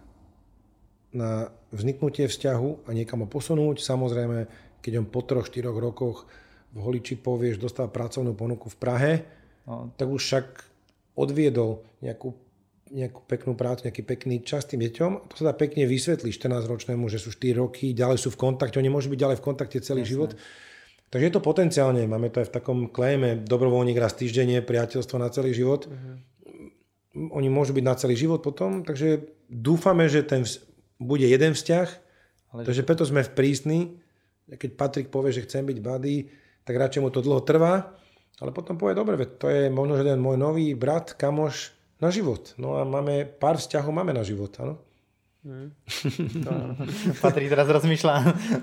na vzniknutie vzťahu a niekam ho posunúť. Samozrejme, keď on po troch, štyroch rokoch v Holiči povieš, dostáva pracovnú ponuku v Prahe, no. tak už však odviedol nejakú nejakú peknú prácu, nejaký pekný čas tým deťom. To sa dá pekne vysvetliť 14-ročnému, že sú 4 roky, ďalej sú v kontakte, oni môžu byť ďalej v kontakte celý Jasne. život. Takže je to potenciálne, máme to aj v takom klejme, dobrovoľník raz týždenne, priateľstvo na celý život. Uh-huh. Oni môžu byť na celý život potom, takže dúfame, že ten bude jeden vzťah, Ale takže preto sme v prísni. Keď Patrik povie, že chcem byť buddy, tak radšej mu to dlho trvá, ale potom povie, dobre, to je možno, že ten môj nový brat, kamoš, na život. No a máme, pár vzťahov máme na život, áno. Hmm. Patrik teraz rozmýšľa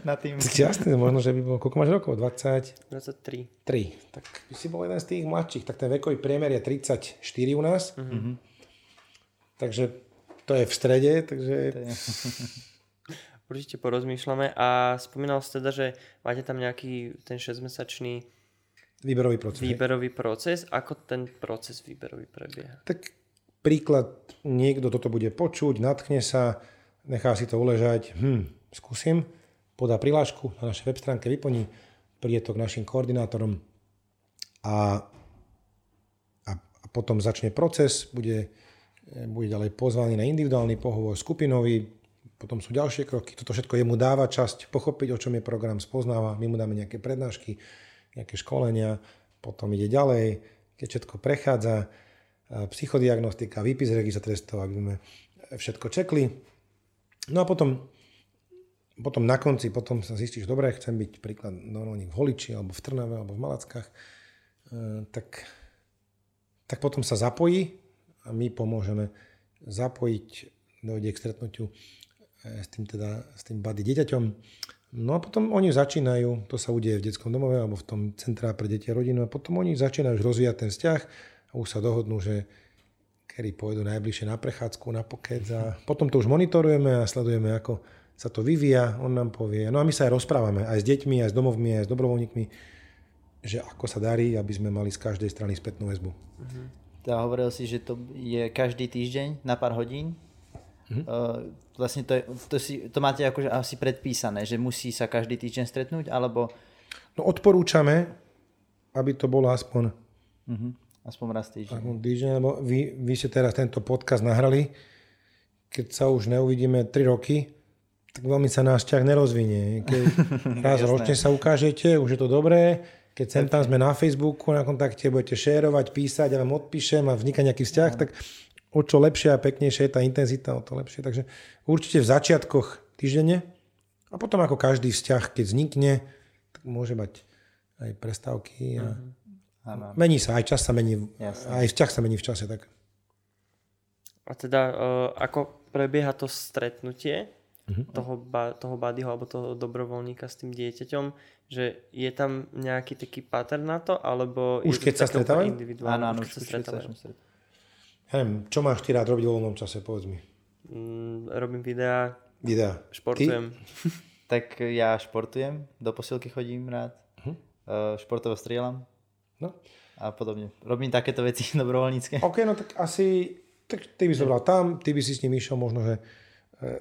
nad tým. Jasné, možno, že by bolo, koľko máš rokov? 20? 23. 3. Tak by si bol jeden z tých mladších, tak ten vekový priemer je 34 u nás. Mm-hmm. Takže to je v strede, takže... Určite porozmýšľame a spomínal si teda, že máte tam nejaký ten 6-mesačný výberový proces. Výberový proces. Ako ten proces výberový prebieha? Tak príklad, niekto toto bude počuť, natkne sa, nechá si to uležať, hm, skúsim, podá prihlášku na našej web stránke, vyplní, príde to k našim koordinátorom a, a, a potom začne proces, bude, bude ďalej pozvaný na individuálny pohovor, skupinový, potom sú ďalšie kroky. Toto všetko jemu dáva časť pochopiť, o čom je program, spoznáva. My mu dáme nejaké prednášky, nejaké školenia, potom ide ďalej, keď všetko prechádza, psychodiagnostika, výpis registra trestov, aby sme všetko čekli. No a potom, potom na konci, potom sa zistíš, dobre, chcem byť príklad normálne v Holiči, alebo v Trnave, alebo v Malackách, e, tak, tak potom sa zapojí a my pomôžeme zapojiť, dojde k stretnutiu e, s tým, teda, s tým bady dieťaťom. No a potom oni začínajú, to sa udeje v detskom domove alebo v tom centrá pre deti a rodinu a potom oni začínajú rozvíjať ten vzťah a už sa dohodnú, že kedy pôjdu najbližšie na prechádzku, na pokec a potom to už monitorujeme a sledujeme, ako sa to vyvíja, on nám povie. No a my sa aj rozprávame aj s deťmi, aj s domovmi, aj s dobrovoľníkmi, že ako sa darí, aby sme mali z každej strany spätnú väzbu. Uh-huh. Tá hovoril si, že to je každý týždeň na pár hodín. Uh-huh. Uh, vlastne to, je, to, si, to máte akože asi predpísané, že musí sa každý týždeň stretnúť, alebo... No odporúčame, aby to bolo aspoň uh-huh. Aspoň raz týždeň. Aspoň týždeň, lebo vy, vy ste teraz tento podcast nahrali. Keď sa už neuvidíme 3 roky, tak veľmi sa náš ťah nerozvinie. Keď raz ročne sa ukážete, už je to dobré. Keď sem tam sme na Facebooku, na kontakte, budete šérovať, písať, ja vám odpíšem a vzniká nejaký vzťah, no. tak o čo lepšia a peknejšia je tá intenzita, o to lepšie. Takže určite v začiatkoch týždenne a potom ako každý vzťah, keď vznikne, tak môže mať aj prestávky a uh-huh Ano. Mení sa, aj čas sa mení, Jasne. aj vzťah sa mení v čase. Tak. A teda, uh, ako prebieha to stretnutie uh-huh. toho, ba, toho badyho alebo toho dobrovoľníka s tým dieťaťom, že je tam nejaký taký pattern na to, alebo už keď sa stretávajú? Áno, áno, už, keď sa stretávajú. Hej, čo máš ty rád robiť v voľnom čase, povedz mi. Mm, robím videá, videá. športujem. tak ja športujem, do posilky chodím rád, uh-huh. uh, športovo strieľam, No. A podobne. Robím takéto veci dobrovoľnícke. OK, no tak asi tak ty by zobral tam, ty by si s ním išiel možno, že e,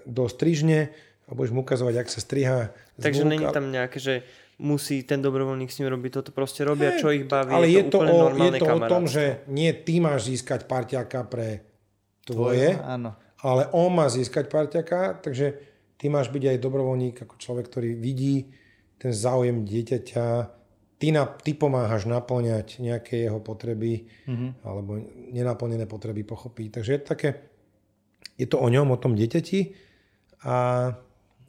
do strižne a budeš mu ukazovať, jak sa striha. Takže není tam nejaké, že musí ten dobrovoľník s ním robiť toto, proste robia, čo ich baví. Ale je to, je to, o, je to o tom, že nie ty máš získať parťaka pre tvoje, Tvoj, áno. ale on má získať parťaka, takže ty máš byť aj dobrovoľník ako človek, ktorý vidí ten záujem dieťaťa, ty, na, ty pomáhaš naplňať nejaké jeho potreby mm-hmm. alebo nenaplnené potreby pochopiť. Takže je to také, je to o ňom, o tom dieťati a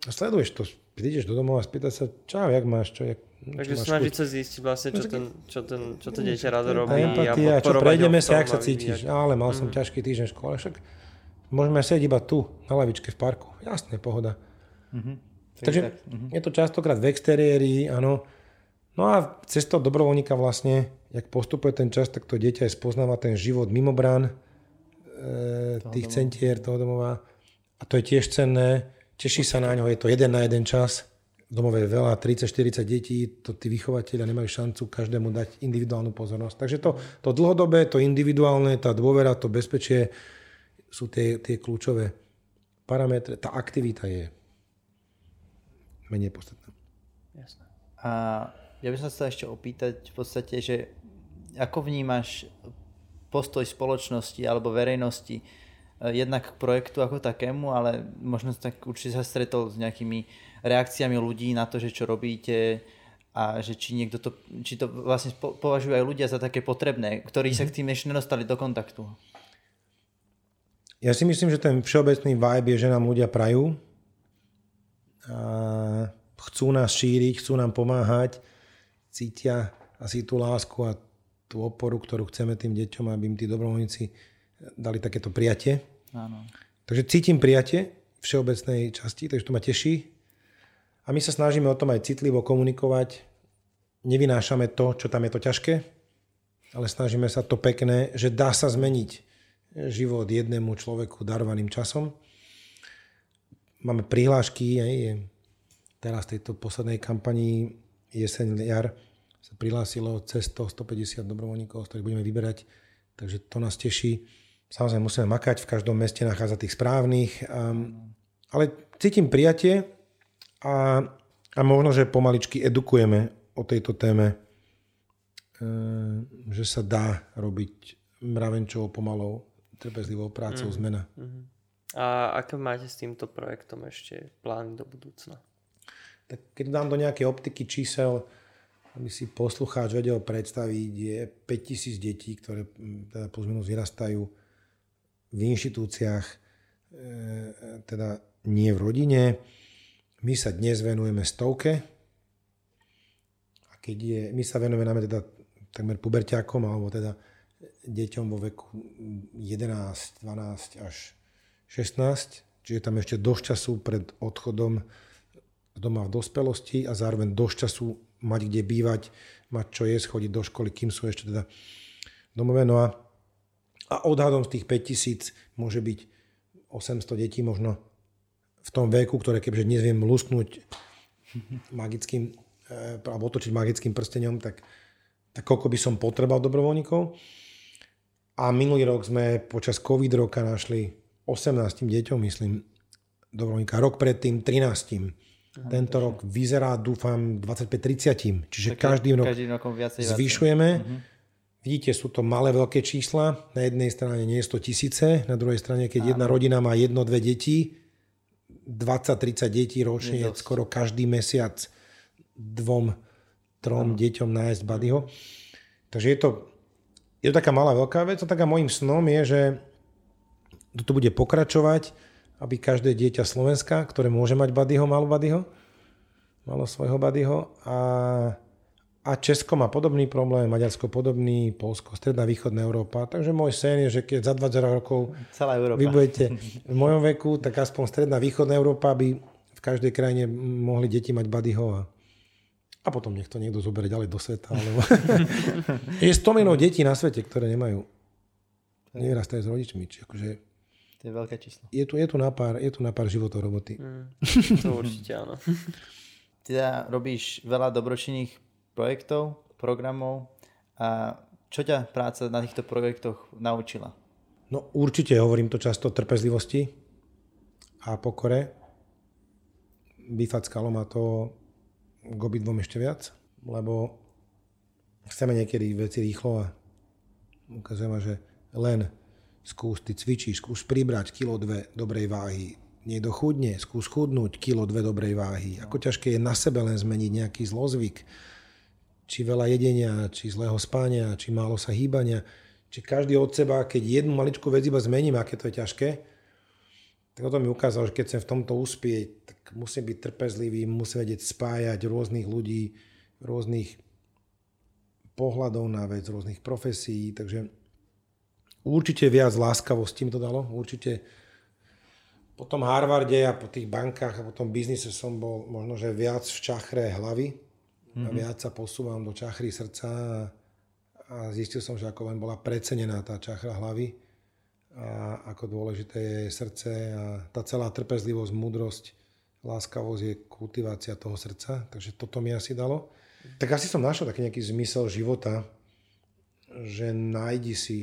sleduješ to, prídeš do domova a spýta sa, čau, jak máš, čo, jak, Takže snažiť sa zistiť vlastne, čo, ten, čo, ten, čo to dieťa rád robí. Empatia, a čo prejdeme sa, jak sa cítiš. Ale mal som mm. ťažký týždeň v škole, však môžeme sedieť iba tu, na lavičke v parku. Jasné, pohoda. Mm-hmm. Takže tak, mm-hmm. je to častokrát v exteriéri, áno. No a cez toho dobrovoľníka vlastne, jak postupuje ten čas, tak to dieťa aj spoznáva ten život mimo brán e, tých domova. centier, toho domova. A to je tiež cenné. Teší sa na ňo, je to jeden na jeden čas. V domove je veľa, 30-40 detí, to tí vychovateľia nemajú šancu každému dať individuálnu pozornosť. Takže to, to dlhodobé, to individuálne, tá dôvera, to bezpečie sú tie, tie kľúčové parametre. Tá aktivita je menej podstatná. Jasné. A ja by som sa ešte opýtať v podstate, že ako vnímaš postoj spoločnosti alebo verejnosti eh, jednak k projektu ako takému, ale možno tak určite sa stretol s nejakými reakciami ľudí na to, že čo robíte a že či niekto to, či to vlastne považujú aj ľudia za také potrebné, ktorí sa k tým ešte nedostali do kontaktu. Ja si myslím, že ten všeobecný vibe je, že nám ľudia prajú. A chcú nás šíriť, chcú nám pomáhať cítia asi tú lásku a tú oporu, ktorú chceme tým deťom, aby im tí dobrovoľníci dali takéto prijatie. Áno. Takže cítim prijatie všeobecnej časti, takže to ma teší. A my sa snažíme o tom aj citlivo komunikovať. Nevynášame to, čo tam je to ťažké, ale snažíme sa to pekné, že dá sa zmeniť život jednému človeku darovaným časom. Máme prihlášky, aj teraz v tejto poslednej kampanii jeseň, jar sa prihlásilo cez 150 dobrovoľníkov, z ktorých budeme vyberať, takže to nás teší. Samozrejme musíme makať, v každom meste nachádzať tých správnych, um, ale cítim prijatie a, a možno, že pomaličky edukujeme o tejto téme, um, že sa dá robiť mravenčovou pomalou, trpezlivou prácou mm. zmena. Mm. A aké máte s týmto projektom ešte plány do budúcna? Tak keď dám do nejakej optiky čísel, aby si poslucháč vedel predstaviť, je 5000 detí, ktoré mm, teda plus minus vyrastajú v inštitúciách, e, teda nie v rodine. My sa dnes venujeme stovke. A keď je, my sa venujeme najmä teda takmer puberťákom, alebo teda deťom vo veku 11, 12 až 16, čiže tam ešte dosť času pred odchodom doma v dospelosti a zároveň dosť času mať kde bývať, mať čo jesť, chodiť do školy, kým sú ešte teda domové. No a, a odhadom z tých 5000 môže byť 800 detí možno v tom veku, ktoré kebyže dnes viem lusknúť magickým, e, alebo otočiť magickým prstenom, tak, tak koľko by som potreboval dobrovoľníkov. A minulý rok sme počas COVID roka našli 18 deťom, myslím, dobrovoľníka. Rok predtým 13. Tento rok vyzerá, dúfam, 25-30. Čiže Také, každý rok každým rokom viacej, zvyšujeme. Uh-huh. Vidíte, sú to malé, veľké čísla. Na jednej strane nie je to tisíce, na druhej strane, keď Áno. jedna rodina má jedno, dve deti, 20-30 detí ročne je skoro každý mesiac dvom, trom Áno. deťom nájsť badyho. Takže je to, je to taká malá, veľká vec. A taká môjim snom je, že toto bude pokračovať, aby každé dieťa Slovenska, ktoré môže mať badyho, malo badyho, malo svojho badyho a, a Česko má podobný problém, Maďarsko podobný, Polsko, stredná východná Európa. Takže môj sen je, že keď za 20 rokov Celá Európa. vy budete v mojom veku, tak aspoň stredná východná Európa by v každej krajine mohli deti mať badyho a, a potom nech to niekto zoberie ďalej do sveta. Alebo... je 100 miliónov detí na svete, ktoré nemajú nevyrastajú s rodičmi. Čiže akože to je veľké číslo. Je tu, je tu, na, pár, je tu na pár životov roboty. Mm, to určite áno. Teda robíš veľa dobročinných projektov, programov a čo ťa práca na týchto projektoch naučila? No určite, hovorím to často, trpezlivosti a pokore. Vyfackalo ma to k obidvom ešte viac, lebo chceme niekedy veci rýchlo a ukazujeme, že len skús, ty cvičíš, skús pribrať kilo dve dobrej váhy, niekto chudne, skús chudnúť kilo dve dobrej váhy. Ako ťažké je na sebe len zmeniť nejaký zlozvyk, či veľa jedenia, či zlého spania, či málo sa hýbania. Či každý od seba, keď jednu maličkú vec iba zmením, aké to je ťažké, tak to mi ukázal, že keď chcem v tomto uspieť, tak musím byť trpezlivý, musím vedieť spájať rôznych ľudí, rôznych pohľadov na vec, rôznych profesí, takže Určite viac láskavosti mi to dalo, určite po tom Harvarde a po tých bankách a po tom biznise som bol možno, že viac v čachre hlavy mm-hmm. a mhm. viac sa posúvam do čachry srdca a, a zistil som, že ako len bola precenená tá čachra hlavy a ako dôležité je srdce a tá celá trpezlivosť, múdrosť, láskavosť je kultivácia toho srdca, takže toto mi asi dalo. Tak asi som našiel taký nejaký zmysel života, že nájdi si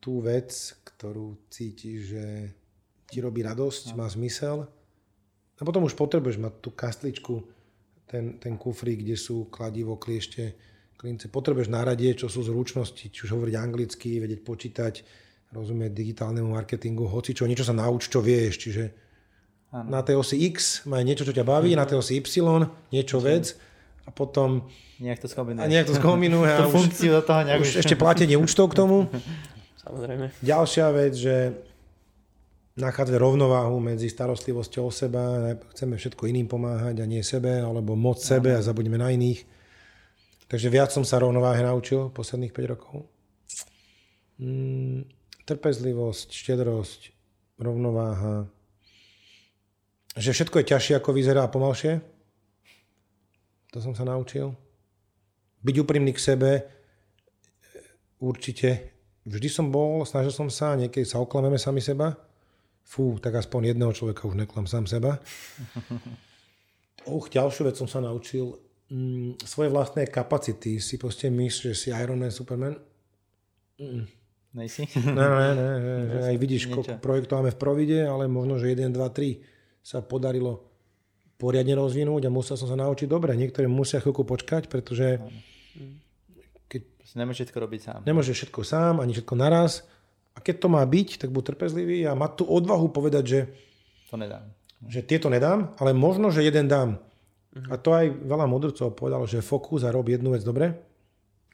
tú vec, ktorú cítiš, že ti robí radosť, no. má zmysel. A potom už potrebuješ mať tú kastličku, ten, ten kufrík, kde sú kladivo, kliešte, klince. Potrebuješ náradie, čo sú zručnosti, či už hovoriť anglicky, vedieť počítať, rozumieť digitálnemu marketingu, hoci čo, niečo sa nauč, čo vieš. Čiže ano. na tej osi X má niečo, čo ťa baví, ano. na tej osi Y niečo vec a potom... Nejak to skombinuje. A nejak to skombinuje. už, funkciu do toho nejak už ešte platenie účtov k tomu. Samozrejme. Ďalšia vec, že nachádzať rovnováhu medzi starostlivosťou o seba, chceme všetko iným pomáhať a nie sebe, alebo moc sebe a zabudíme na iných. Takže viac som sa rovnováhe naučil posledných 5 rokov. Mm, trpezlivosť, štedrosť, rovnováha. Že všetko je ťažšie, ako vyzerá pomalšie. To som sa naučil. Byť úprimný k sebe určite vždy som bol, snažil som sa, niekedy sa oklameme sami seba. Fú, tak aspoň jedného človeka už neklam sám seba. Uch, ďalšiu vec som sa naučil. Mm, svoje vlastné kapacity. Si proste myslíš, že si Iron Man, Superman. Mm. Nejsi? Ne, ne, ne. ne. Aj vidíš, koľko projektov máme v Provide, ale možno, že 1, 2, 3 sa podarilo poriadne rozvinúť a musel som sa naučiť dobre. Niektoré musia chvíľku počkať, pretože keď Nemôže všetko robiť sám. Nemôže všetko sám, ani všetko naraz. A keď to má byť, tak buď trpezlivý a mať tú odvahu povedať, že, To nedám. že tieto nedám, ale možno, že jeden dám. A to aj veľa mudrcov povedalo, že fokus a rob jednu vec dobre.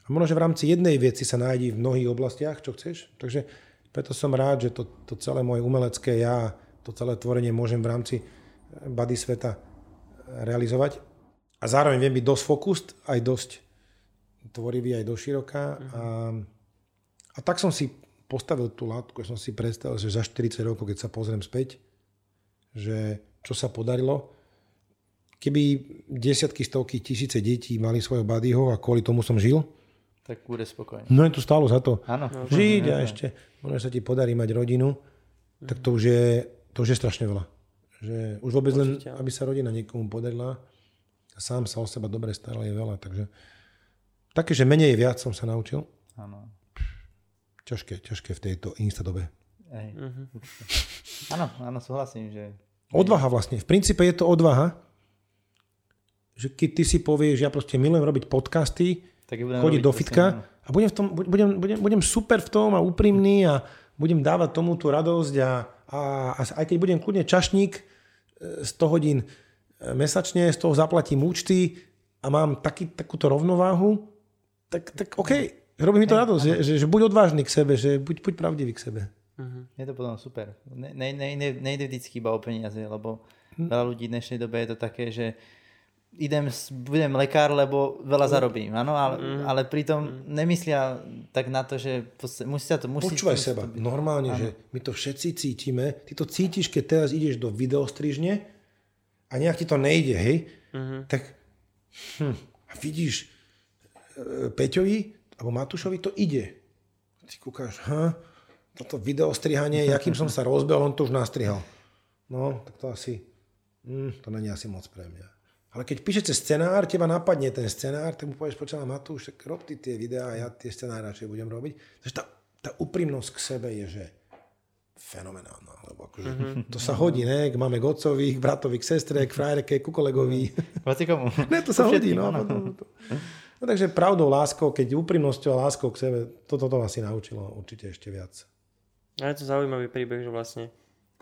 A možno, že v rámci jednej veci sa nájdi v mnohých oblastiach, čo chceš. Takže preto som rád, že to, to celé moje umelecké ja, to celé tvorenie môžem v rámci eh, body sveta eh, realizovať. A zároveň viem byť dosť fokust, aj dosť tvorivý, aj dosť široká. A, a tak som si postavil tú látku, som si predstavil, že za 40 rokov, keď sa pozriem späť, že čo sa podarilo, keby desiatky, stovky, tisíce detí mali svojho buddyho a kvôli tomu som žil, Tak bude spokojný. no je to stálo za to. Áno. Žiť a ešte, možno že sa ti podarí mať rodinu, tak to už je, to už je strašne veľa. Že už vôbec len, Určite. aby sa rodina niekomu podarila a sám sa o seba dobre staral je veľa. Takže také, že menej je viac som sa naučil. Áno. Ťažké, ťažké v tejto instadobe. Mhm. Áno, áno, súhlasím, že Odvaha vlastne. V princípe je to odvaha, že keď ty si povieš, ja proste milujem robiť podcasty, tak budem chodiť robiť do fitka a budem, v tom, budem, budem, budem super v tom a úprimný a budem dávať tomu tú radosť a, a, a aj keď budem kľudne čašník e, 100 hodín e, mesačne, z toho zaplatím účty a mám taký, takúto rovnováhu, tak, tak OK, robí mi to radosť, že, že, že buď odvážny k sebe, že buď, buď pravdivý k sebe. Je to potom super. Ne, ne, ne, ne, nejde vždycky iba o peniaze, lebo Hm. veľa ľudí v dnešnej dobe je to také, že idem, budem lekár, lebo veľa zarobím, áno, ale, Hm. ale pritom nemyslia tak na to, že sa to... Musí, Počúvaj seba. byť. Normálne, že my to všetci cítime. Ty to cítiš, keď teraz ideš do videostrižne a nejak ti to nejde, hej? Tak hm, a vidíš Peťovi alebo Matúšovi to ide. Ty kúkaš, ha, toto videostrihanie, jakým som sa rozbehol, on to už nastrihal. No, tak to asi, hm, to není asi moc pre mňa. Ale keď píšete scenár, teba napadne ten scenár, tak mu povieš, počúva Matúš, tak rob ty tie videá ja tie scenáre radšej budem robiť. Takže tá, tá úprimnosť k sebe je, že fenomenálna. Lebo akože, to sa hodí, ne? K máme k otcovi, k bratovi, k sestre, k frajerke, ku kolegovi. Komu. Ne, to sa hodí, no. áno. potom to- No takže pravdou, láskou, keď úprimnosťou a láskou k sebe, toto to asi naučilo určite ešte viac. A je to zaujímavý príbeh, že vlastne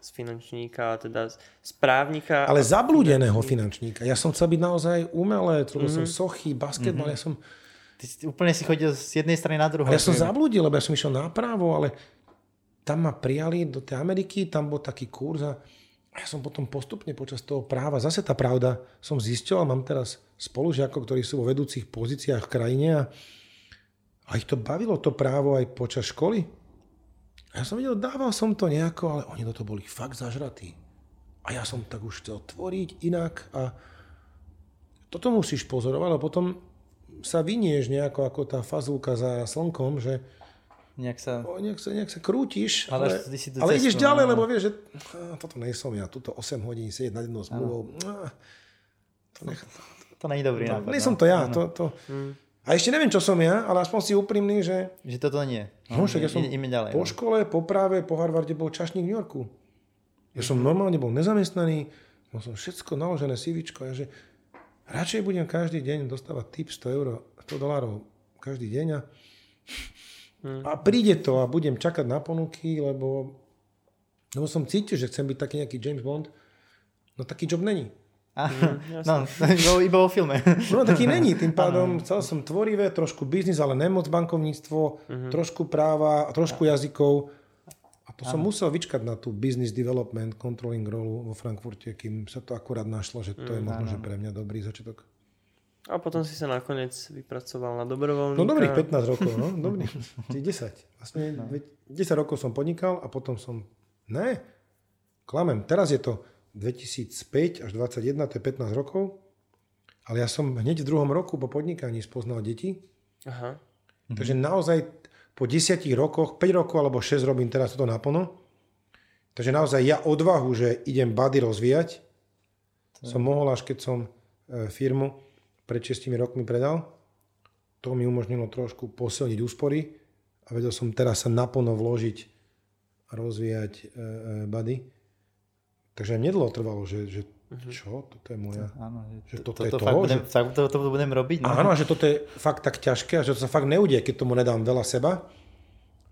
z finančníka, teda z právnika. Ale zablúdeného finančníka. Ja som chcel byť naozaj umelec, robil som sochy, basketbal, ja som, Ty si, úplne si chodil z jednej strany na druhú. ja som zablúdil, lebo ja som išiel nápravo, ale tam ma prijali do tej Ameriky, tam bol taký kurz a ja som potom postupne počas toho práva, zase tá pravda, som zistil a mám teraz spolužiakov, ktorí sú vo vedúcich pozíciách v krajine a, a ich to bavilo to právo aj počas školy. A ja som videl, dával som to nejako, ale oni do toho boli fakt zažratí. A ja som tak už chcel tvoriť inak a toto musíš pozorovať, lebo potom sa vynieš nejako ako tá fazulka za slnkom, že Nejak sa... o, nejak, sa, nejak sa krútiš, Ale ale, si ale cestu, ideš ďalej, no. lebo vieš, že á, toto nie som ja, tuto 8 hodín sedieť nad jednou zmluvou. á, To nech, To není dobrý no, nápad. no. som to ja. To, to. A ešte neviem, čo som ja, ale aspoň si úprimný, že Že toto nie. no, však ja som Ide- ideme ďalej. po no. škole, po práve, po Harvarde bol čašník v New Yorku. Ja som normálne bol nezamestnaný, mal som všetko naložené CVčko, a že radšej budem každý deň dostávať tip 100 eur, 100 dolárov každý deň a, a príde to a budem čakať na ponuky, lebo, lebo som cítil, že chcem byť taký nejaký James Bond. No taký job není. A, no, iba, iba vo filme. No taký není, tým pádom chcel som tvorivé, trošku biznis, ale nemoc bankovníctvo, trošku práva, trošku jazykov. A to som musel vyčkať na tú business development, controlling rolu vo Frankfurte, kým sa to akurát našlo, že to je možno, že pre mňa dobrý začiatok. A potom si sa nakoniec vypracoval na dobrovoľníka. No dobrých 15 rokov, no, dobrých, 10. Vlastne 10 rokov som podnikal a potom som, ne, klamem, teraz je to 2005 až 21, to je 15 rokov, ale ja som hneď v druhom roku po podnikaní spoznal deti, Aha. takže naozaj po 10 rokoch, 5 rokov alebo 6 robím teraz toto naplno, takže naozaj ja odvahu, že idem body rozvíjať, som mohol až keď som e, firmu pred 6 rokmi predal, to mi umožnilo trošku posilniť úspory a vedel som teraz sa naplno vložiť a rozvíjať e, e, body. Takže nedlho trvalo, že, že čo, toto je moja... Áno, Že toto to, je to, fakt že- budem, fakt to, to budem robiť. No. Áno, že toto je fakt tak ťažké a že to sa fakt neudie, keď tomu nedám veľa seba.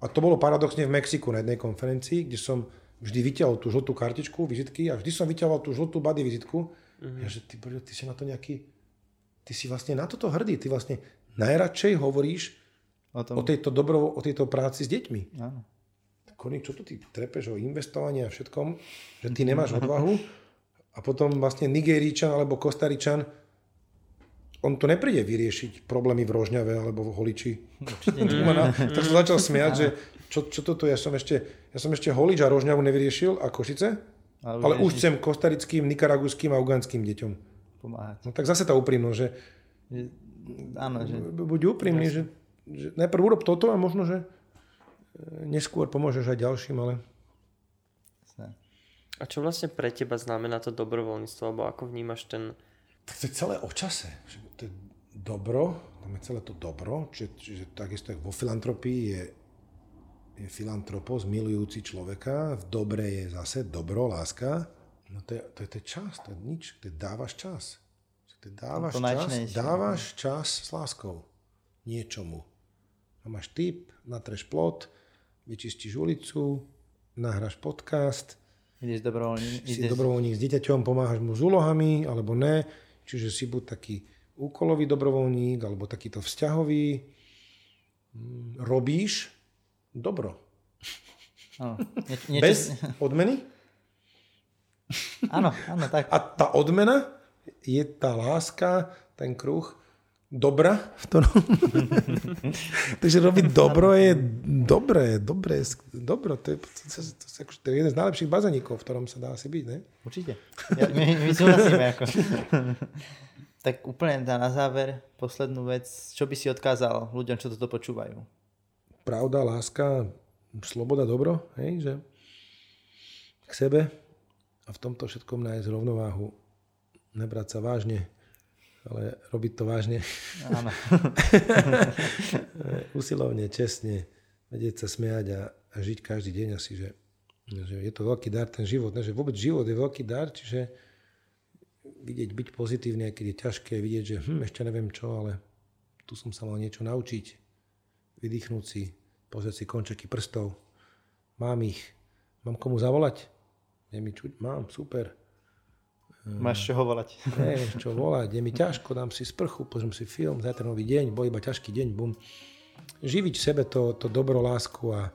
A to bolo paradoxne v Mexiku na jednej konferencii, kde som vždy vyťahol tú žltú kartičku, vizitky a vždy som vyťahol tú žltú body vizitku. Mm-hmm. Ja, že ty, ty si na to nejaký, ty si vlastne na toto hrdý, ty vlastne najradšej hovoríš o, tom... o, tejto, dobro, o tejto práci s deťmi. Áno. Koník, čo tu ty trepeš o investovaní a všetkom, že ty nemáš odvahu a potom vlastne Nigeričan alebo Kostaričan on to nepríde vyriešiť problémy v Rožňave alebo v Holiči. tak som začal smiať, že čo, čo toto, ja som ešte, ja som ešte Holič a Rožňavu nevyriešil a Košice, ale, ale už chcem kostarickým, nikaragujským a uganským deťom. Pomáhať. No tak zase tá úprimnosť, že, že áno, že... buď úprimný, že, že najprv urob toto a možno, že e, neskôr pomôžeš aj ďalším, ale... A čo vlastne pre teba znamená to dobrovoľníctvo, alebo ako vnímaš ten, tak to je celé o čase. To je dobro, tam je celé to dobro, čiže, čiže takisto vo filantropii je, je filantropos, milujúci človeka, v dobre je zase dobro, láska. No to je, to je, to je čas, to je nič, je dávaš čas. Je dávaš to čas, dávaš čas s láskou niečomu. A máš tip, natreš plot, vyčistíš ulicu, nahráš podcast, Ideš dobrovoľník. Si ideš... dobrovoľník s dieťaťom, pomáhaš mu s úlohami, alebo ne Čiže si buď taký úkolový dobrovoľník, alebo takýto vzťahový. Mm, robíš dobro. Nie, niečo... Bez odmeny? Áno, áno, tak. A tá odmena je tá láska, ten kruh, dobra, v ktorom... Takže robiť dobro je dobré, dobré, dobro, to je, to, to, to, to, to je jeden z najlepších bazeníkov, v ktorom sa dá asi byť, ne? Určite. Ja, my, my súhlasíme. Ako. tak úplne na záver, poslednú vec, čo by si odkázal ľuďom, čo toto počúvajú? Pravda, láska, sloboda, dobro, hej, že k sebe a v tomto všetkom nájsť rovnováhu, nebrať sa vážne, ale robiť to vážne. Áno. Usilovne, čestne, vedieť sa smiať a, a žiť každý deň asi, že, že je to veľký dar ten život. Ne? Že vôbec život je veľký dar, čiže vidieť, byť pozitívny, aj keď je ťažké, vidieť, že hm, ešte neviem čo, ale tu som sa mal niečo naučiť, vydýchnuť si, pozrieť si končeky prstov, mám ich, mám komu zavolať, je mi čuť, mám, super, Máš čo volať. Neviem, čo volať. Je mi ťažko, dám si sprchu, pozriem si film, zajtra nový deň, bol iba ťažký deň, bum. Živiť v sebe to, to dobro, lásku a,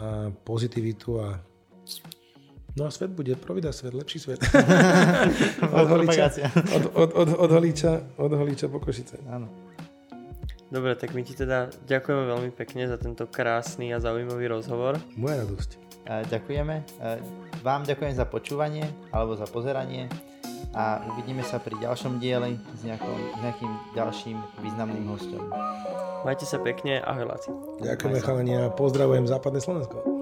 a pozitivitu a No a svet bude, provida svet, lepší svet. od, holíča, od, od, od, od, holíča, od holíča po Košice. Áno. Dobre, tak my ti teda ďakujeme veľmi pekne za tento krásny a zaujímavý rozhovor. Moja radosť. Ďakujeme. Vám ďakujem za počúvanie alebo za pozeranie a uvidíme sa pri ďalšom dieli s, nejakom, nejakým ďalším významným hostom. Majte sa pekne, ahoj Laci. Ďakujeme chalani a pozdravujem západné Slovensko.